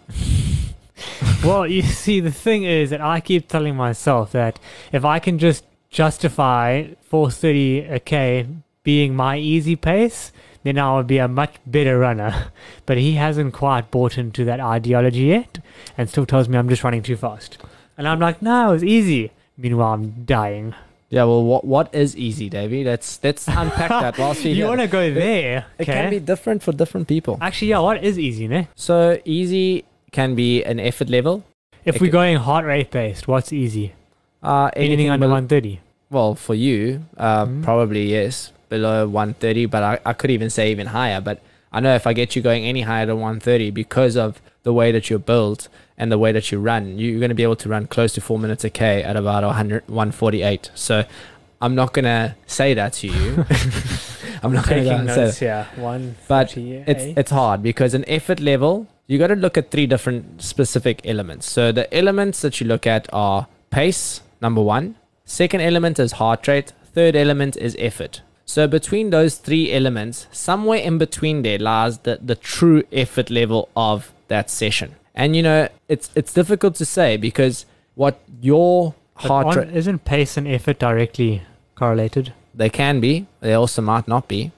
A: [laughs]
B: well, you see, the thing is that I keep telling myself that if I can just justify 430 a k being my easy pace, then I would be a much better runner. [laughs] But he hasn't quite bought into that ideology yet, and still tells me I'm just running too fast. And I'm like, no, it's easy. Meanwhile, I'm dying.
A: Yeah, well, what what is easy, Davey? Let's let's [laughs] unpack that whilst we
B: You want to go there?
A: It can be different for different people.
B: Actually, yeah. What is easy, ne?
A: So easy can be an effort level.
B: If
A: It
B: we're
A: ca-
B: going heart rate based, what's easy?
A: Uh,
B: Anything, under
A: bel-
B: 130.
A: Well, for you, uh,
B: Mhm.
A: probably yes, below 130. But I, I could even say even higher. But I know if I get you going any higher than 130 because of the way that you're built and the way that you run, you- you're going to be able to run close to four minutes a k at about 100, 148. So I'm not going to say that to you. [laughs] I'm not going to say
B: notes Yeah, One.
A: But it's it's hard because an effort level you got to look at three different specific elements so the elements that you look at are pace number one second element is heart rate third element is effort so between those three elements somewhere in between there lies the, the true effort level of that session and you know it's it's difficult to say because what your
B: But
A: heart rate
B: isn't pace and effort directly correlated?
A: they can be they also might not be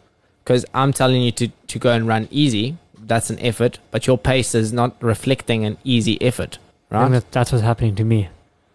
A: because i'm telling you to, to go and run easy that's an effort but your pace is not reflecting an easy effort right
B: that- that's what's happening to me.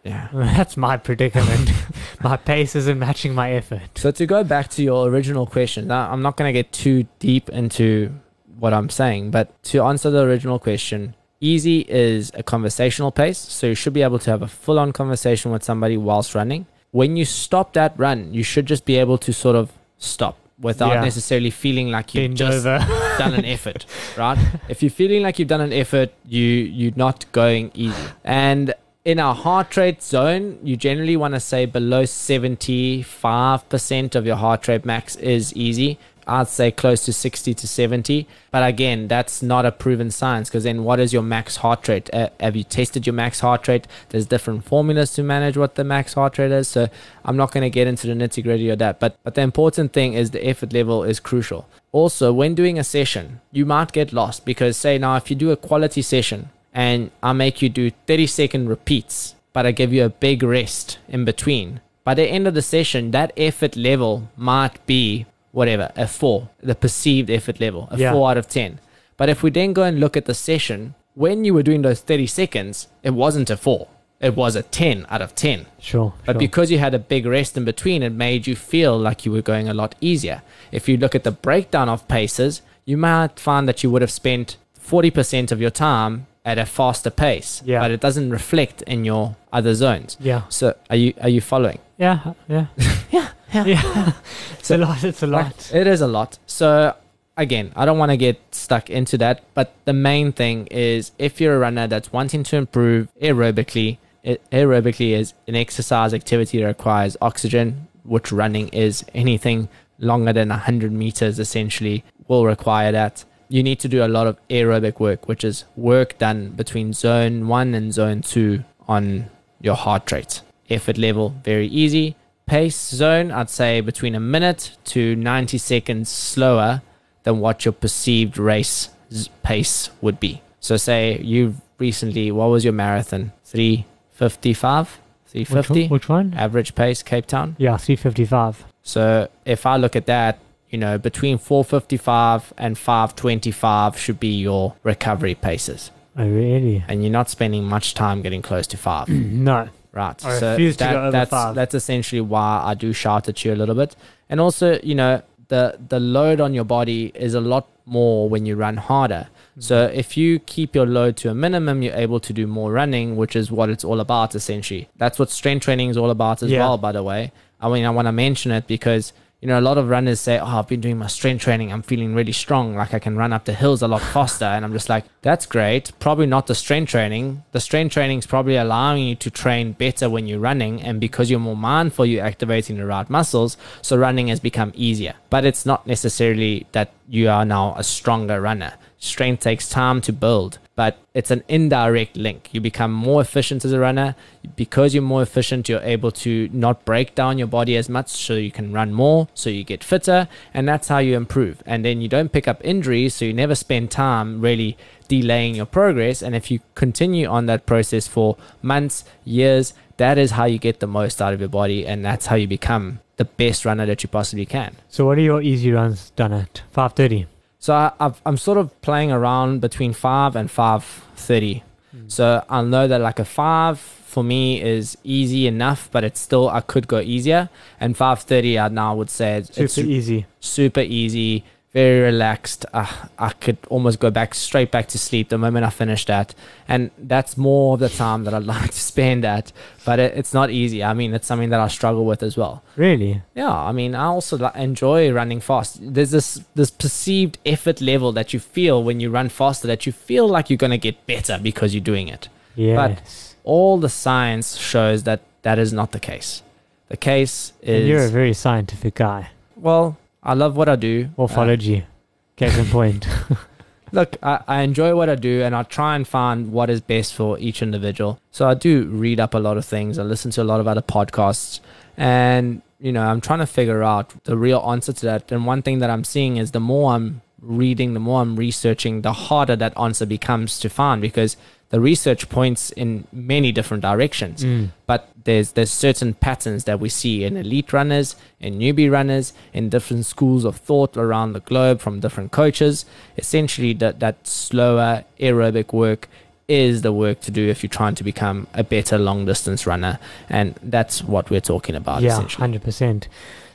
A: Yeah [laughs]
B: That's my predicament. [laughs] [laughs] my pace isn't matching my effort.
A: so to go back to your original question now i'm not going to get too deep into what i'm saying but to answer the original question easy is a conversational pace so you should be able to have a full-on conversation with somebody whilst running when you stop that run you should just be able to sort of stop without
B: Yeah.
A: necessarily feeling like you
B: Bend
A: just
B: over.
A: done an effort, right? If you're feeling like you've done an effort, you you're not going easy. And in our heart rate zone, you generally want to say below 75% of your heart rate max is easy. I'd say close to 60 to 70. But again, that's not a proven science because then what is your max heart rate? Uh, have you tested your max heart rate? There's different formulas to manage what the max heart rate is. So I'm not going to get into the nitty gritty of that. But, but the important thing is the effort level is crucial. Also, when doing a session, you might get lost because, say, now if you do a quality session and I make you do 30 second repeats, but I give you a big rest in between, by the end of the session, that effort level might be whatever, a four, the perceived effort level, a
B: Yeah.
A: four out of 10. But if we then go and look at the session, when you were doing those 30 seconds, it wasn't a four, it was a 10 out of 10.
B: Sure.
A: But
B: sure.
A: because you had a big rest in between, it made you feel like you were going a lot easier. If you look at the breakdown of paces, you might find that you would have spent 40% of your time at a faster pace,
B: Yeah.
A: but it doesn't reflect in your other zones.
B: yeah.
A: So are you are you following?
B: Yeah. Yeah. [laughs]
A: Yeah, yeah.
B: Yeah. [laughs] it's a lot. It's a
A: Like,
B: lot. [laughs]
A: it is a lot. So again, I don't want to get stuck into that, but the main thing is if you're a runner that's wanting to improve aerobically, it, aerobically is an exercise activity that requires oxygen, which running is anything longer than 100 meters essentially will require that. You need to do a lot of aerobic work, which is work done between zone 1 and zone 2 on your heart rate. Effort level, very easy. Pace zone, I'd say between a minute to 90 seconds slower than what your perceived race pace would be. So, say you recently, what was your marathon? 355? 350?
B: Which one?
A: Average pace, Cape Town?
B: Yeah, 355.
A: So if I look at that, you know, between 455 and 525 should be your recovery paces.
B: Oh, really?
A: And you're not spending much time getting close to five. [clears throat]
B: no.
A: Right.
B: I
A: so
B: refuse to go over
A: that's
B: five.
A: that's essentially why I do shout at you a little bit. And also, you know, the the load on your body is a lot more when you run harder. So
B: Mm-hmm.
A: if you keep your load to a minimum, you're able to do more running, which is what it's all about essentially. That's what strength training is all about as
B: Yeah.
A: well, by the way. I mean, I want to mention it because you know a lot of runners say, "Oh, I've been doing my strength training. I'm feeling really strong. Like I can run up the hills a lot faster." and I'm just like, "That's great. Probably not the strength training. The strength training is probably allowing you to train better when you're running, and because you're more mindful, you're activating the right muscles. So running has become easier. But it's not necessarily that you are now a stronger runner. Strength takes time to build." But it's an indirect link. You become more efficient as a runner. Because you're more efficient, you're able to not break down your body as much, so you can run more, so you get fitter, and that's how you improve. And then you don't pick up injuries, so you never spend time really delaying your progress. And if you continue on that process for months, years, that is how you get the most out of your body, and that's how you become the best runner that you possibly can.
B: So, what are your easy runs done at 530?
A: So I, I've, I'm sort of playing around between five and five thirty. Hmm. So I know that like a five for me is easy enough, but it's still I could go easier. And five thirty, I now would say it's,
B: Super easy.
A: super easy, very relaxed. Uh, I could almost go back straight back to sleep the moment I finish that, and that's more of the time that I'd [laughs] like to spend at. But it, it's not easy. I mean, it's something that I struggle with as well.
B: Really?
A: Yeah, I mean, I also li- enjoy running fast. There's this this perceived effort level that you feel when you run faster that you feel like you're gonna get better because you're doing it.
B: Yes.
A: But all the science shows that that is not the case. The case
B: And you're a very scientific guy.
A: well, I love what I do. Uh,
B: Morphology. Case in point. [laughs]
A: look, I, I enjoy what I do and I try and find what is best for each individual. So I do read up a lot of things. I listen to a lot of other podcasts and, you know, I'm trying to figure out the real answer to that. And one thing that I'm seeing is the more I'm reading, the more I'm researching, the harder that answer becomes to find because the research points in many different directions
B: Mm.
A: but there's there's certain patterns that we see in elite runners in newbie runners in different schools of thought around the globe from different coaches essentially that that slower aerobic work is the work to do if you're trying to become a better long distance runner and that's what we're talking about
B: yeah, hundred percent.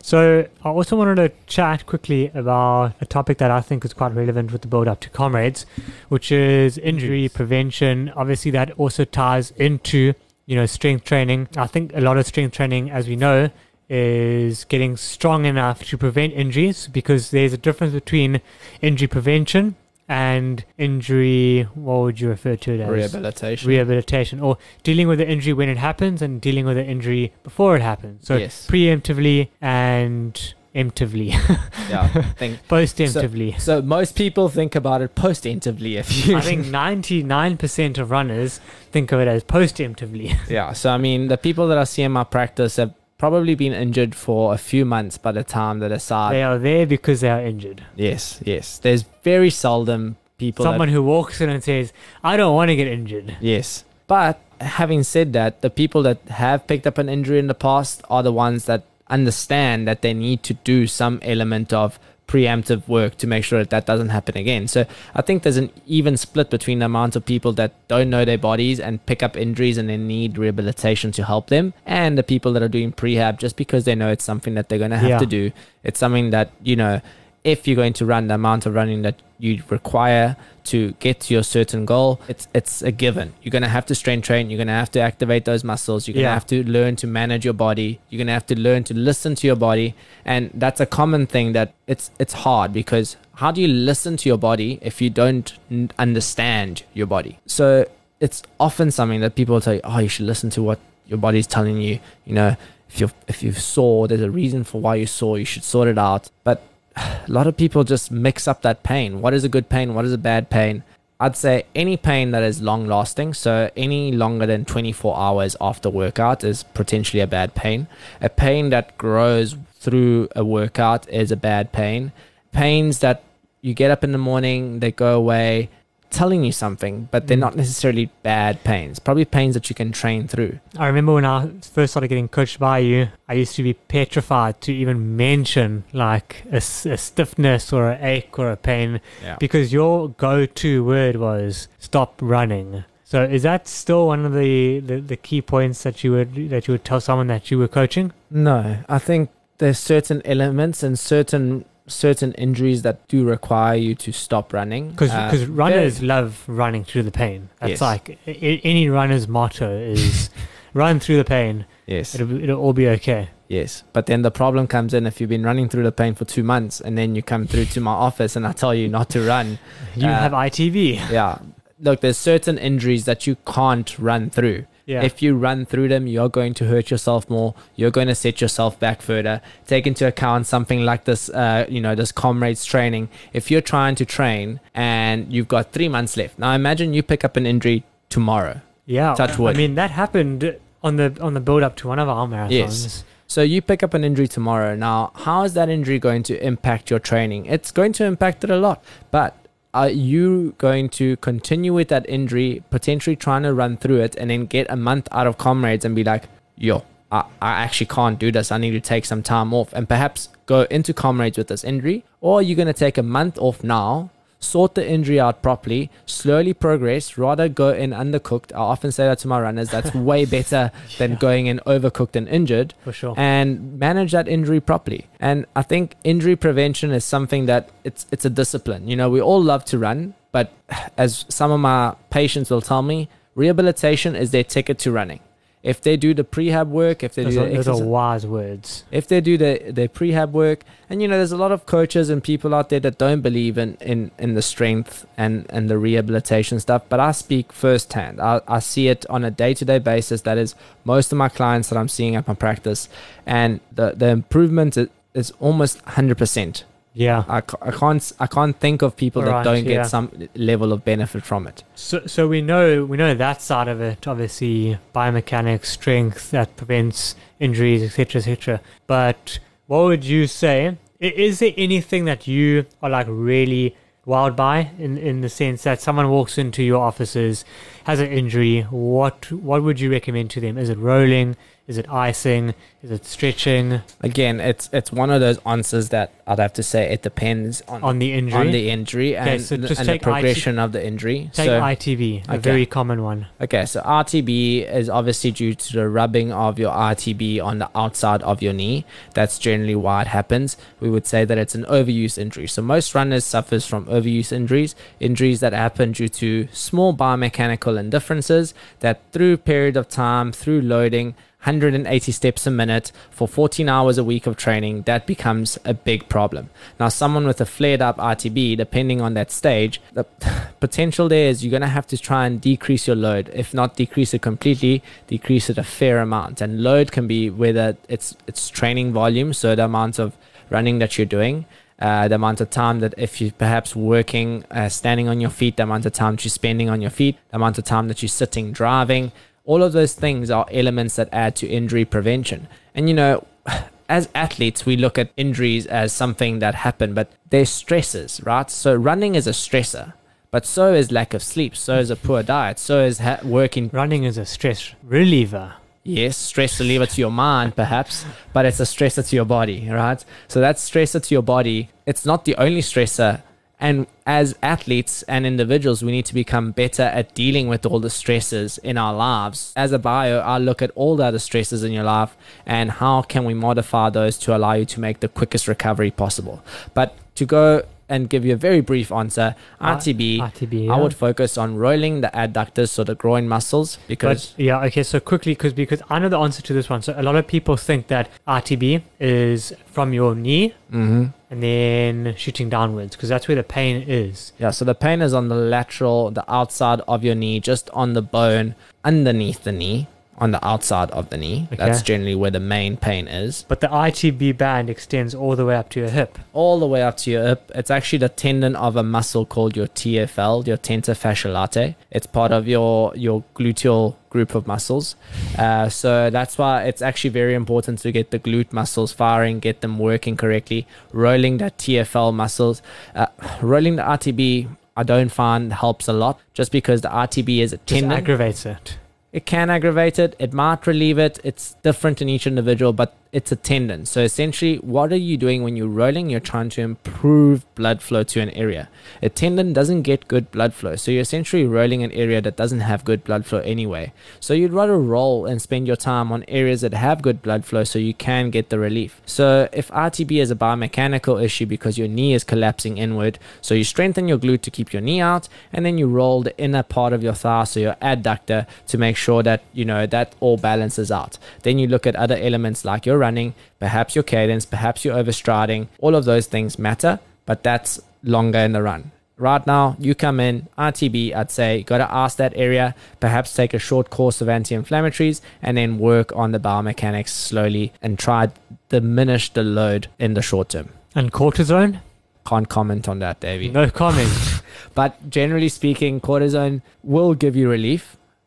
B: So I also wanted to chat quickly about a topic that I think is quite relevant with the build up to comrades, which is injury prevention. Obviously, that also ties into you know strength training. I think a lot of strength training, as we know, is getting strong enough to prevent injuries because there's a difference between injury prevention and injury. What would you refer to it as?
A: rehabilitation
B: rehabilitation or dealing with the injury when it happens and dealing with the injury before it happens. So
A: yes
B: preemptively and emptively, [laughs]
A: yeah think [laughs]
B: post-emptively.
A: so most people think about it post-emptively if you
B: I think [laughs] 99% of runners think of it as post-emptively.
A: Yeah, so I mean, the people that I see in my practice have probably been injured for a few months by the time they decide.
B: they are there because they are injured.
A: yes, yes. There's very seldom people. that-
B: Someone who walks in and says, I don't want to get injured.
A: yes, but having said that, the people that have picked up an injury in the past are the ones that understand that they need to do some element of preemptive work to make sure that that doesn't happen again. So I think there's an even split between the amount of people that don't know their bodies and pick up injuries and they need rehabilitation to help them, and the people that are doing prehab just because they know it's something that they're going to have
B: Yeah.
A: to do. It's something that you know. If you're going to run the amount of running that you require to get to your certain goal, it's it's a given. You're gonna have to strength train. You're gonna have to activate those muscles. You're gonna
B: Yeah.
A: have to learn to manage your body. You're gonna have to learn to listen to your body, and that's a common thing that it's it's hard because how do you listen to your body if you don't n- understand your body? So it's often something that people tell you, oh, you should listen to what your body's telling you. You know, if you're if you're sore, there's a reason for why you're sore. You should sort it out. But a [sighs] lot of people just mix up that pain. What is a good pain? What is a bad pain? I'd say any pain that is long lasting, so any longer than 24 hours after workout is potentially a bad pain. A pain that grows through a workout is a bad pain. Pains that you get up in the morning, they go away, telling you something, but they're
B: Mm.
A: not necessarily bad pains. Probably pains that you can train through.
B: I remember when I first started getting coached by you, I used to be petrified to even mention like a stiffness or an ache or a pain
A: Yeah.
B: because your go-to word was stop running. So is that still one of the, the, the key points that you would that you would tell someone that you were coaching?
A: No, I think there's certain elements and certain certain injuries that do require you to stop running.
B: Because
A: Uh,
B: runners love running through the pain. That's
A: Yes.
B: like a- any runner's motto is [laughs] run through the pain.
A: yes,
B: It'll, it'll all be okay.
A: yes. But then the problem comes in if you've been running through the pain for two months and then you come through to my office and I tell you not to run.
B: You
A: Uh,
B: have ITB.
A: Yeah. Look, there's certain injuries that you can't run through.
B: Yeah.
A: If you run through them, you're going to hurt yourself more. You're going to set yourself back further. Take into account something like this, uh, you know, this comrades training. If you're trying to train and you've got three months left, now imagine you pick up an injury tomorrow.
B: Yeah,
A: Touch
B: I mean that happened on the on the build up to one of our marathons.
A: Yes. So you pick up an injury tomorrow. Now, how is that injury going to impact your training? It's going to impact it a lot. But are you going to continue with that injury, potentially trying to run through it, and then get a month out of comrades and be like, yo, I, I actually can't do this. I need to take some time off and perhaps go into comrades with this injury? Or are you going to take a month off now? Sort the injury out properly, slowly progress, rather go in undercooked. I often say that to my runners. That's [laughs] way better than going in overcooked and injured
B: for sure.
A: and manage that injury properly. And I think injury prevention is something that it's it's a discipline. You know, we all love to run, but as some of my patients will tell me, rehabilitation is their ticket to running. If they do the prehab work, if they
B: those
A: do
B: are,
A: the
B: those are wise words.
A: if they do the their prehab work, and you know, there's a lot of coaches and people out there that don't believe in in, in the strength and and the rehabilitation stuff. But I speak firsthand. I, I see it on a day to day basis. That is most of my clients that I'm seeing at my practice, and the the improvement is, is almost hundred percent.
B: Yeah.
A: I, I can't I can't think of people that don't get some level of benefit from it.
B: So so we know we know that side of it. Obviously, biomechanics, strength that prevents injuries, etc., etc. But what would you say? Is there anything that you are like really wild by in in the sense that someone walks into your offices, has an injury? What what would you recommend to them? Is it rolling? Is it icing? Is it stretching
A: Again, it's it's one of those answers that I'd have to say it depends on
B: on the injury?
A: on the injury
B: Okay,
A: and,
B: so
A: the-
B: just
A: and the
B: take IT
A: progression of the injury.
B: Take
A: so,
B: ITB, a
A: Okay.
B: very common one.
A: okay, so ITB is obviously due to the rubbing of your ITB on the outside of your knee. That's generally why it happens. We would say that it's an overuse injury. So most runners suffers from overuse injuries, injuries that happen due to small biomechanical indifferences that through period of time, through loading, 180 steps a minute for 14 hours a week of training, that becomes a big problem. Now, someone with a flared up ITB, depending on that stage, the [laughs] potential there is you're going to have to try and decrease your load. If not decrease it completely, decrease it a fair amount. And load can be whether it's it's training volume, so the amount of running that you're doing, uh, the amount of time that if you're perhaps working, uh, standing on your feet, the amount of time that you're spending on your feet, the amount of time that you're sitting, driving, all of those things are elements that add to injury prevention. And you know, [sighs] as athletes, we look at injuries as something that happen, but they're stresses, right? So running is a stressor, but so is lack of sleep, so is a poor diet, so is ha- working.
B: Running is a stress reliever.
A: Yes, stress reliever to your mind, perhaps, but it's a stressor to your body, right? So that stressor to your body, it's not the only stressor. And as athletes and individuals, we need to become better at dealing with all the stresses in our lives. As a bio, I look at all the other stresses in your life and how can we modify those to allow you to make the quickest recovery possible. But to go and give you a very brief answer, ITB,
B: ITB.
A: I would focus on rolling the adductors, so the groin muscles, because
B: But yeah, okay. So quickly, because because I know the answer to this one. So a lot of people think that ITB is from your knee
A: Mhm.
B: And then shooting downwards, because that's where the pain is.
A: Yeah, so the pain is on the lateral, the outside of your knee, just on the bone underneath the knee. On the outside of the knee. That's generally where the main pain is.
B: But the ITB band extends all the way up to your hip.
A: All the way up to your hip. It's actually the tendon of a muscle called your TFL, your tensor fasciae latae. It's part of your your gluteal group of muscles. Uh, so that's why it's actually very important to get the glute muscles firing, get them working correctly, rolling that TFL muscles, uh, rolling the ITB. I don't find helps a lot just because the ITB is a
B: Just
A: tendon.
B: aggravates it.
A: It can aggravate it. It might relieve it. It's different in each individual, but it's a tendon. So essentially, what are you doing when you're rolling? You're trying to improve blood flow to an area. A tendon doesn't get good blood flow. So you're essentially rolling an area that doesn't have good blood flow anyway. So you'd rather roll and spend your time on areas that have good blood flow so you can get the relief. So if ITB is a biomechanical issue because your knee is collapsing inward, so you strengthen your glute to keep your knee out, and then you roll the inner part of your thigh, so your adductor, to make sure that you know that all balances out. Then you look at other elements like your running, perhaps your cadence, perhaps your overstriding. All of those things matter, but that's longer in the run. Right now, you come in ITB, I'd say, got to ask that area, perhaps take a short course of anti inflammatories, and then work on the biomechanics slowly and try to diminish the load in the short term.
B: And cortisone?
A: Can't comment on that, Davey.
B: No comment. [laughs]
A: But generally speaking, cortisone will give you relief.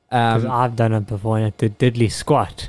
B: Because
A: Um,
B: I've done it before and it did diddly squat.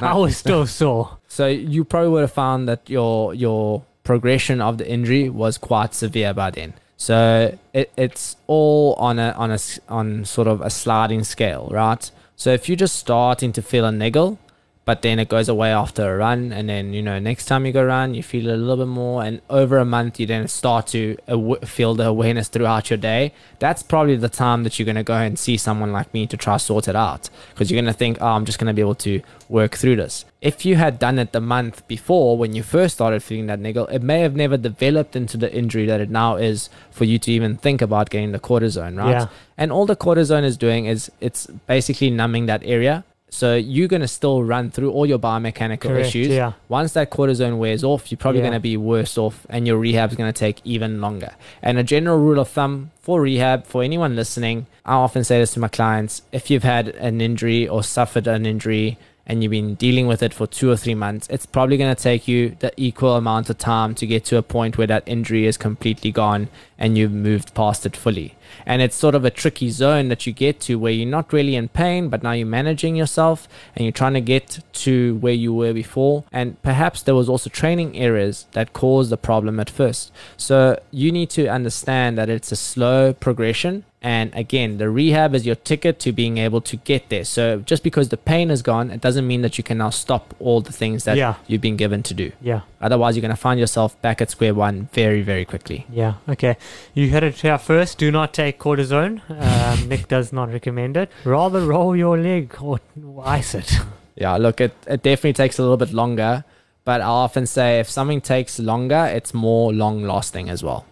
B: I was still [laughs] sore.
A: so you probably would have found that your your progression of the injury was quite severe by then. So it, it's all on a on a on sort of a sliding scale, right? So if you're just starting to feel a niggle, but then it goes away after a run, and then you know next time you go run, you feel it a little bit more, and over a month you then start to aw- feel the awareness throughout your day. That's probably the time that you're gonna go and see someone like me to try sort it out, because you're gonna think, oh, I'm just gonna be able to work through this. If you had done it the month before when you first started feeling that niggle, it may have never developed into the injury that it now is for you to even think about getting the cortisone, right?
B: Yeah.
A: And all the cortisone is doing is it's basically numbing that area. So you're gonna still run through all your biomechanical
B: Correct,
A: issues.
B: yeah.
A: Once that cortisone wears off, you're probably
B: Yeah.
A: gonna be worse off, and your rehab is gonna take even longer. And a general rule of thumb for rehab, for anyone listening, I often say this to my clients: if you've had an injury or suffered an injury and you've been dealing with it for two or three months, it's probably going to take you the equal amount of time to get to a point where that injury is completely gone and you've moved past it fully. And it's sort of a tricky zone that you get to where you're not really in pain, but now you're managing yourself and you're trying to get to where you were before. And perhaps there was also training errors that caused the problem at first. So you need to understand that it's a slow progression. And again, the rehab is your ticket to being able to get there. So just because the pain is gone, it doesn't mean that you can now stop all the things that
B: Yeah.
A: you've been given to do.
B: Yeah.
A: Otherwise, you're going to find yourself back at square one very, very quickly.
B: Yeah. Okay. You heard it here first. Do not take cortisone. Um, Nic does not recommend it. Rather roll your leg or ice it.
A: Yeah, look, it, it definitely takes a little bit longer, but I often say if something takes longer, it's more long lasting as well.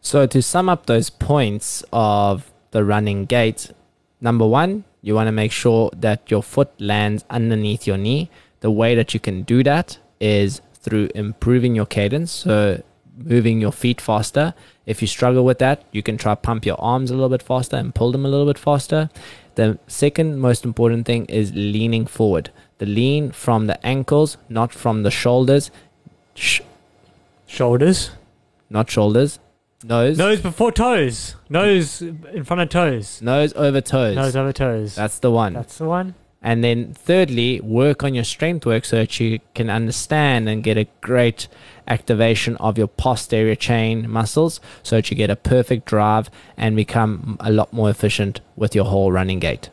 A: So, to sum up those points of the running gait, number one, you want to make sure that your foot lands underneath your knee. The way that you can do that is through improving your cadence, so moving your feet faster. If you struggle with that, you can try pump your arms a little bit faster and pull them a little bit faster. The second most important thing is leaning forward. The lean from the ankles, not from the shoulders. Sh-
B: Shoulders.
A: not shoulders. Nose.
B: Nose before toes. Nose in front of toes.
A: Nose over toes.
B: Nose over toes.
A: That's the one.
B: That's the one.
A: And then thirdly, work on your strength work so that you can understand and get a great activation of your posterior chain muscles so that you get a perfect drive and become a lot more efficient with your whole running gait.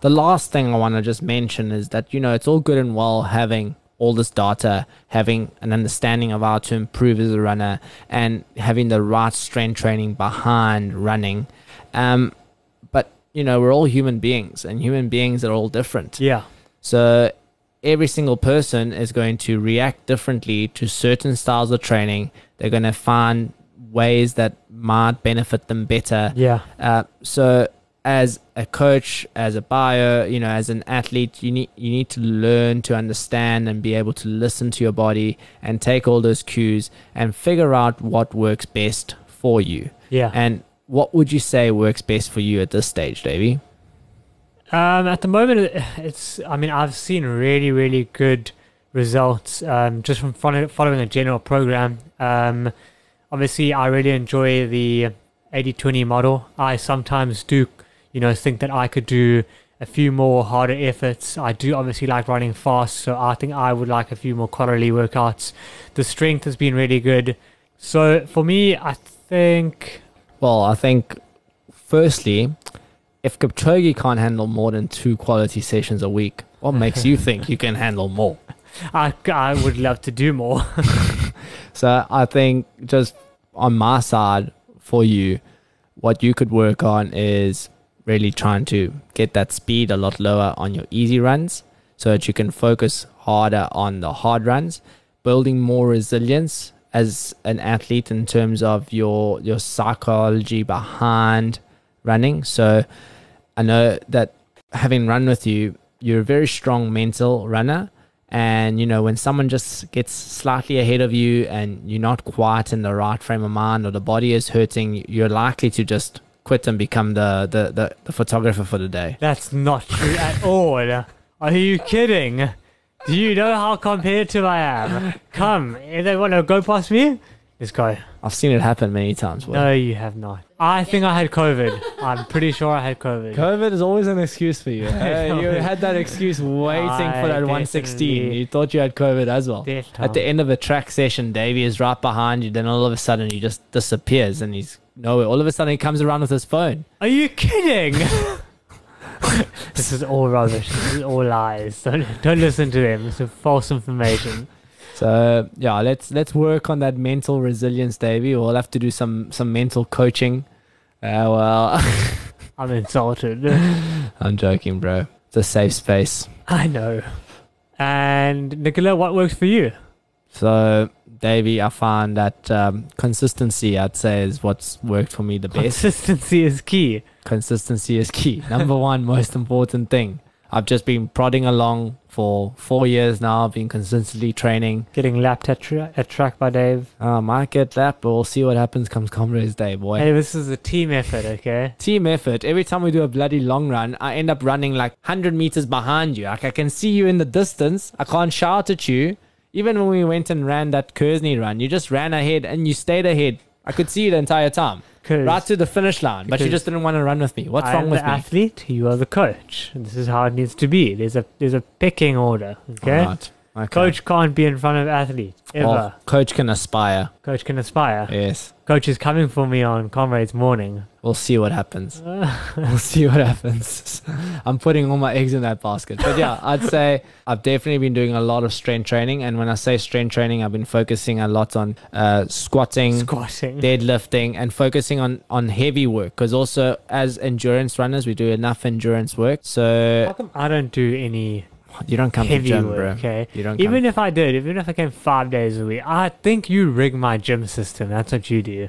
A: The last thing I want to just mention is that, you know, it's all good and well having all this data, having an understanding of how to improve as a runner, and having the right strength training behind running. Um, but, you know, we're all human beings, and human beings are all different.
B: Yeah.
A: So every single person is going to react differently to certain styles of training. They're going to find ways that might benefit them better.
B: Yeah.
A: Uh, so as a coach, as a buyer, you know, as an athlete, you need you need to learn to understand and be able to listen to your body and take all those cues and figure out what works best for you.
B: Yeah.
A: And what would you say works best for you at this stage, Davey?
B: Um, at the moment, it's. I mean, I've seen really, really good results um, just from following a general program. Um, obviously, I really enjoy the 80-20 model. I sometimes do, you know, think that I could do a few more harder efforts. I do obviously like running fast, so I think I would like a few more quality workouts. The strength has been really good. So for me, I think
A: Well, I think firstly, if Kipchoge can't handle more than two quality sessions a week, what [laughs] makes you think you can handle more?
B: I, I would love to do more. [laughs] [laughs]
A: So I think just on my side for you, what you could work on is really trying to get that speed a lot lower on your easy runs so that you can focus harder on the hard runs, building more resilience as an athlete in terms of your your psychology behind running. So I know that having run with you, you're a very strong mental runner. And you know, when someone just gets slightly ahead of you and you're not quite in the right frame of mind or the body is hurting, you're likely to just quit and become the, the, the, the photographer for the day.
B: That's not true at all. Are you kidding? Do you know how competitive I am? Come, if they want to go past me, let's go.
A: I've seen it happen many times. Will.
B: No, you have not. I think I had COVID. [laughs] I'm pretty sure I had COVID.
A: COVID is always an excuse for you. [laughs]
B: know.
A: you had that excuse waiting
B: I
A: for that 116. You thought you had COVID as well. At the end of a track session, Davey is right behind you. Then all of a sudden, he just disappears and he's nowhere. All of a sudden, he comes around with his phone.
B: Are you kidding? [laughs] this is all rubbish. This is all lies. Don't, don't listen to them. It's a false information.
A: So yeah, let's let's work on that mental resilience, Davey. We'll have to do some some mental coaching. Uh, well, [laughs]
B: I'm insulted. [laughs]
A: I'm joking, bro. It's a safe space.
B: I know. And Nicola, what works for you?
A: So, Davey, I find that um, consistency, I'd say, is what's worked for me the best.
B: Consistency is key.
A: consistency is key. Number one, most important thing. I've just been prodding along for four years now. I've been consistently training.
B: Getting lapped at, tra- at track by Dave.
A: Um, I might get that, but we'll see what happens comes Comrades Day, boy.
B: Hey, this is a team effort, okay? [laughs]
A: Team effort. Every time we do a bloody long run, I end up running like 100 meters behind you. Like I can see you in the distance. I can't shout at you. Even when we went and ran that Kearsney run, you just ran ahead and you stayed ahead. I could see you the entire time. Right to the finish line, but you just didn't want to run with me. What's
B: I
A: wrong with
B: the
A: me?
B: athlete, you are the coach. This is how it needs to be. There's a there's a picking order, okay?
A: Alright, okay.
B: Coach can't be in front of athlete ever.
A: Coach can aspire.
B: Coach can aspire.
A: Yes.
B: Coach is coming for me on Comrades Morning.
A: We'll see what happens. we'll see what happens. [laughs] I'm putting all my eggs in that basket. But yeah, I'd say I've definitely been doing a lot of strength training. And when I say strength training, I've been focusing a lot on uh, squatting,
B: Squatting.
A: deadlifting, and focusing on, on heavy work. Because also, as endurance runners, we do enough endurance work.
B: How
A: So
B: come I don't do any
A: you don't come to gym, bro.
B: okay?
A: You don't
B: Even if I did, even if I came five days a week, I think you rig my gym system. That's what you do.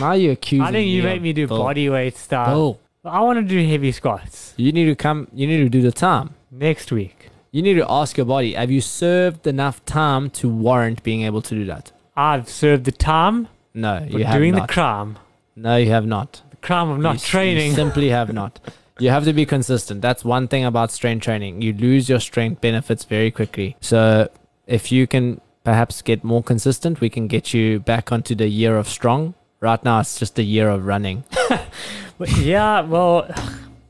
A: now you're accusing
B: I think you make me do
A: bull.
B: body weight stuff.
A: Bull.
B: I want to do heavy squats
A: You need to come. You need to do the time.
B: next week.
A: You need to ask your body: Have you served enough time to warrant being able to do that?
B: I've served the time
A: No, you have
B: doing
A: not.
B: the crime.
A: no, you have not.
B: The crime of not
A: You
B: training.
A: You [laughs] simply have not. You have to be consistent. That's one thing about strength training. You lose your strength benefits very quickly. So if you can perhaps get more consistent, we can get you back onto the year of strong. Right now, it's just the year of running. [laughs]
B: Yeah, well,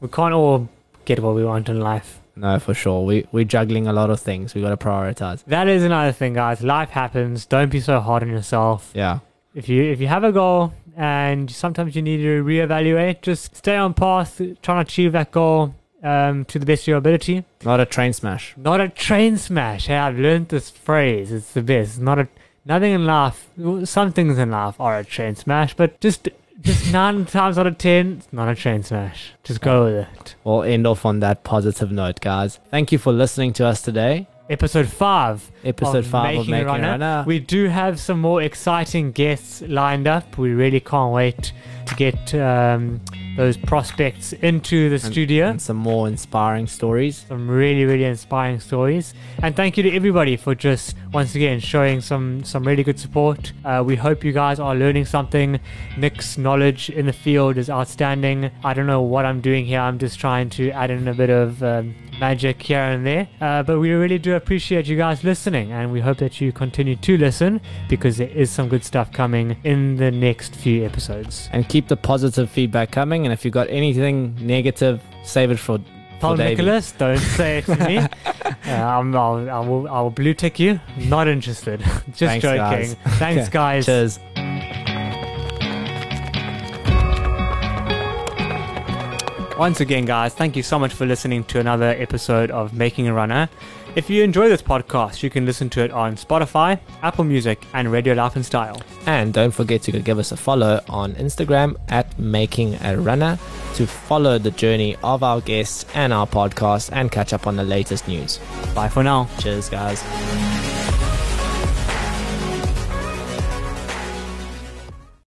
B: we can't all get what we want in life.
A: No, for sure. We we're juggling a lot of things. We got to prioritize.
B: That is another thing, guys. Life happens. Don't be so hard on yourself.
A: Yeah.
B: If you if you have a goal and sometimes you need to reevaluate, just stay on path, try to achieve that goal um, to the best of your ability.
A: Not a train smash.
B: Not a train smash. Hey, I've learned this phrase. It's the best. Not a nothing in life. Some things in life are a train smash, but just just [laughs] nine times out of ten, it's not a train smash. Just go with it.
A: We'll end off on that positive note, guys. Thank you for listening to us today.
B: Episode five.
A: Episode
B: of
A: five
B: Making
A: of Making.
B: Runner. We do have some more exciting guests lined up. We really can't wait to get um, those prospects into the studio.
A: And some more inspiring stories.
B: some really really inspiring stories. And thank you to everybody for just once again showing some some really good support. Uh, we hope you guys are learning something. Nic's knowledge in the field is outstanding. I don't know what i'm doing here. I'm just trying to add in a bit of um, magic here and there. Uh, but we really do appreciate you guys listening and we hope that you continue to listen because there is some good stuff coming in the next few episodes.
A: And keep the positive feedback coming. And if you've got anything negative, save it for,
B: Paul
A: for
B: Nicholas, don't say it to me. [laughs] uh, I'm, I'll, I will, I will blue tick you. Not interested. [laughs] Just
A: Thanks,
B: joking.
A: guys.
B: Thanks, [laughs] guys.
A: Cheers.
B: Once again, guys, thank you so much for listening to another episode of Making a Runner. If you enjoy this podcast, you can listen to it on Spotify, Apple Music, and Radio Life and Style.
A: And don't forget to give us a follow on Instagram at Making a Runner to follow the journey of our guests and our podcast and catch up on the latest news.
B: Bye for now.
A: Cheers, guys.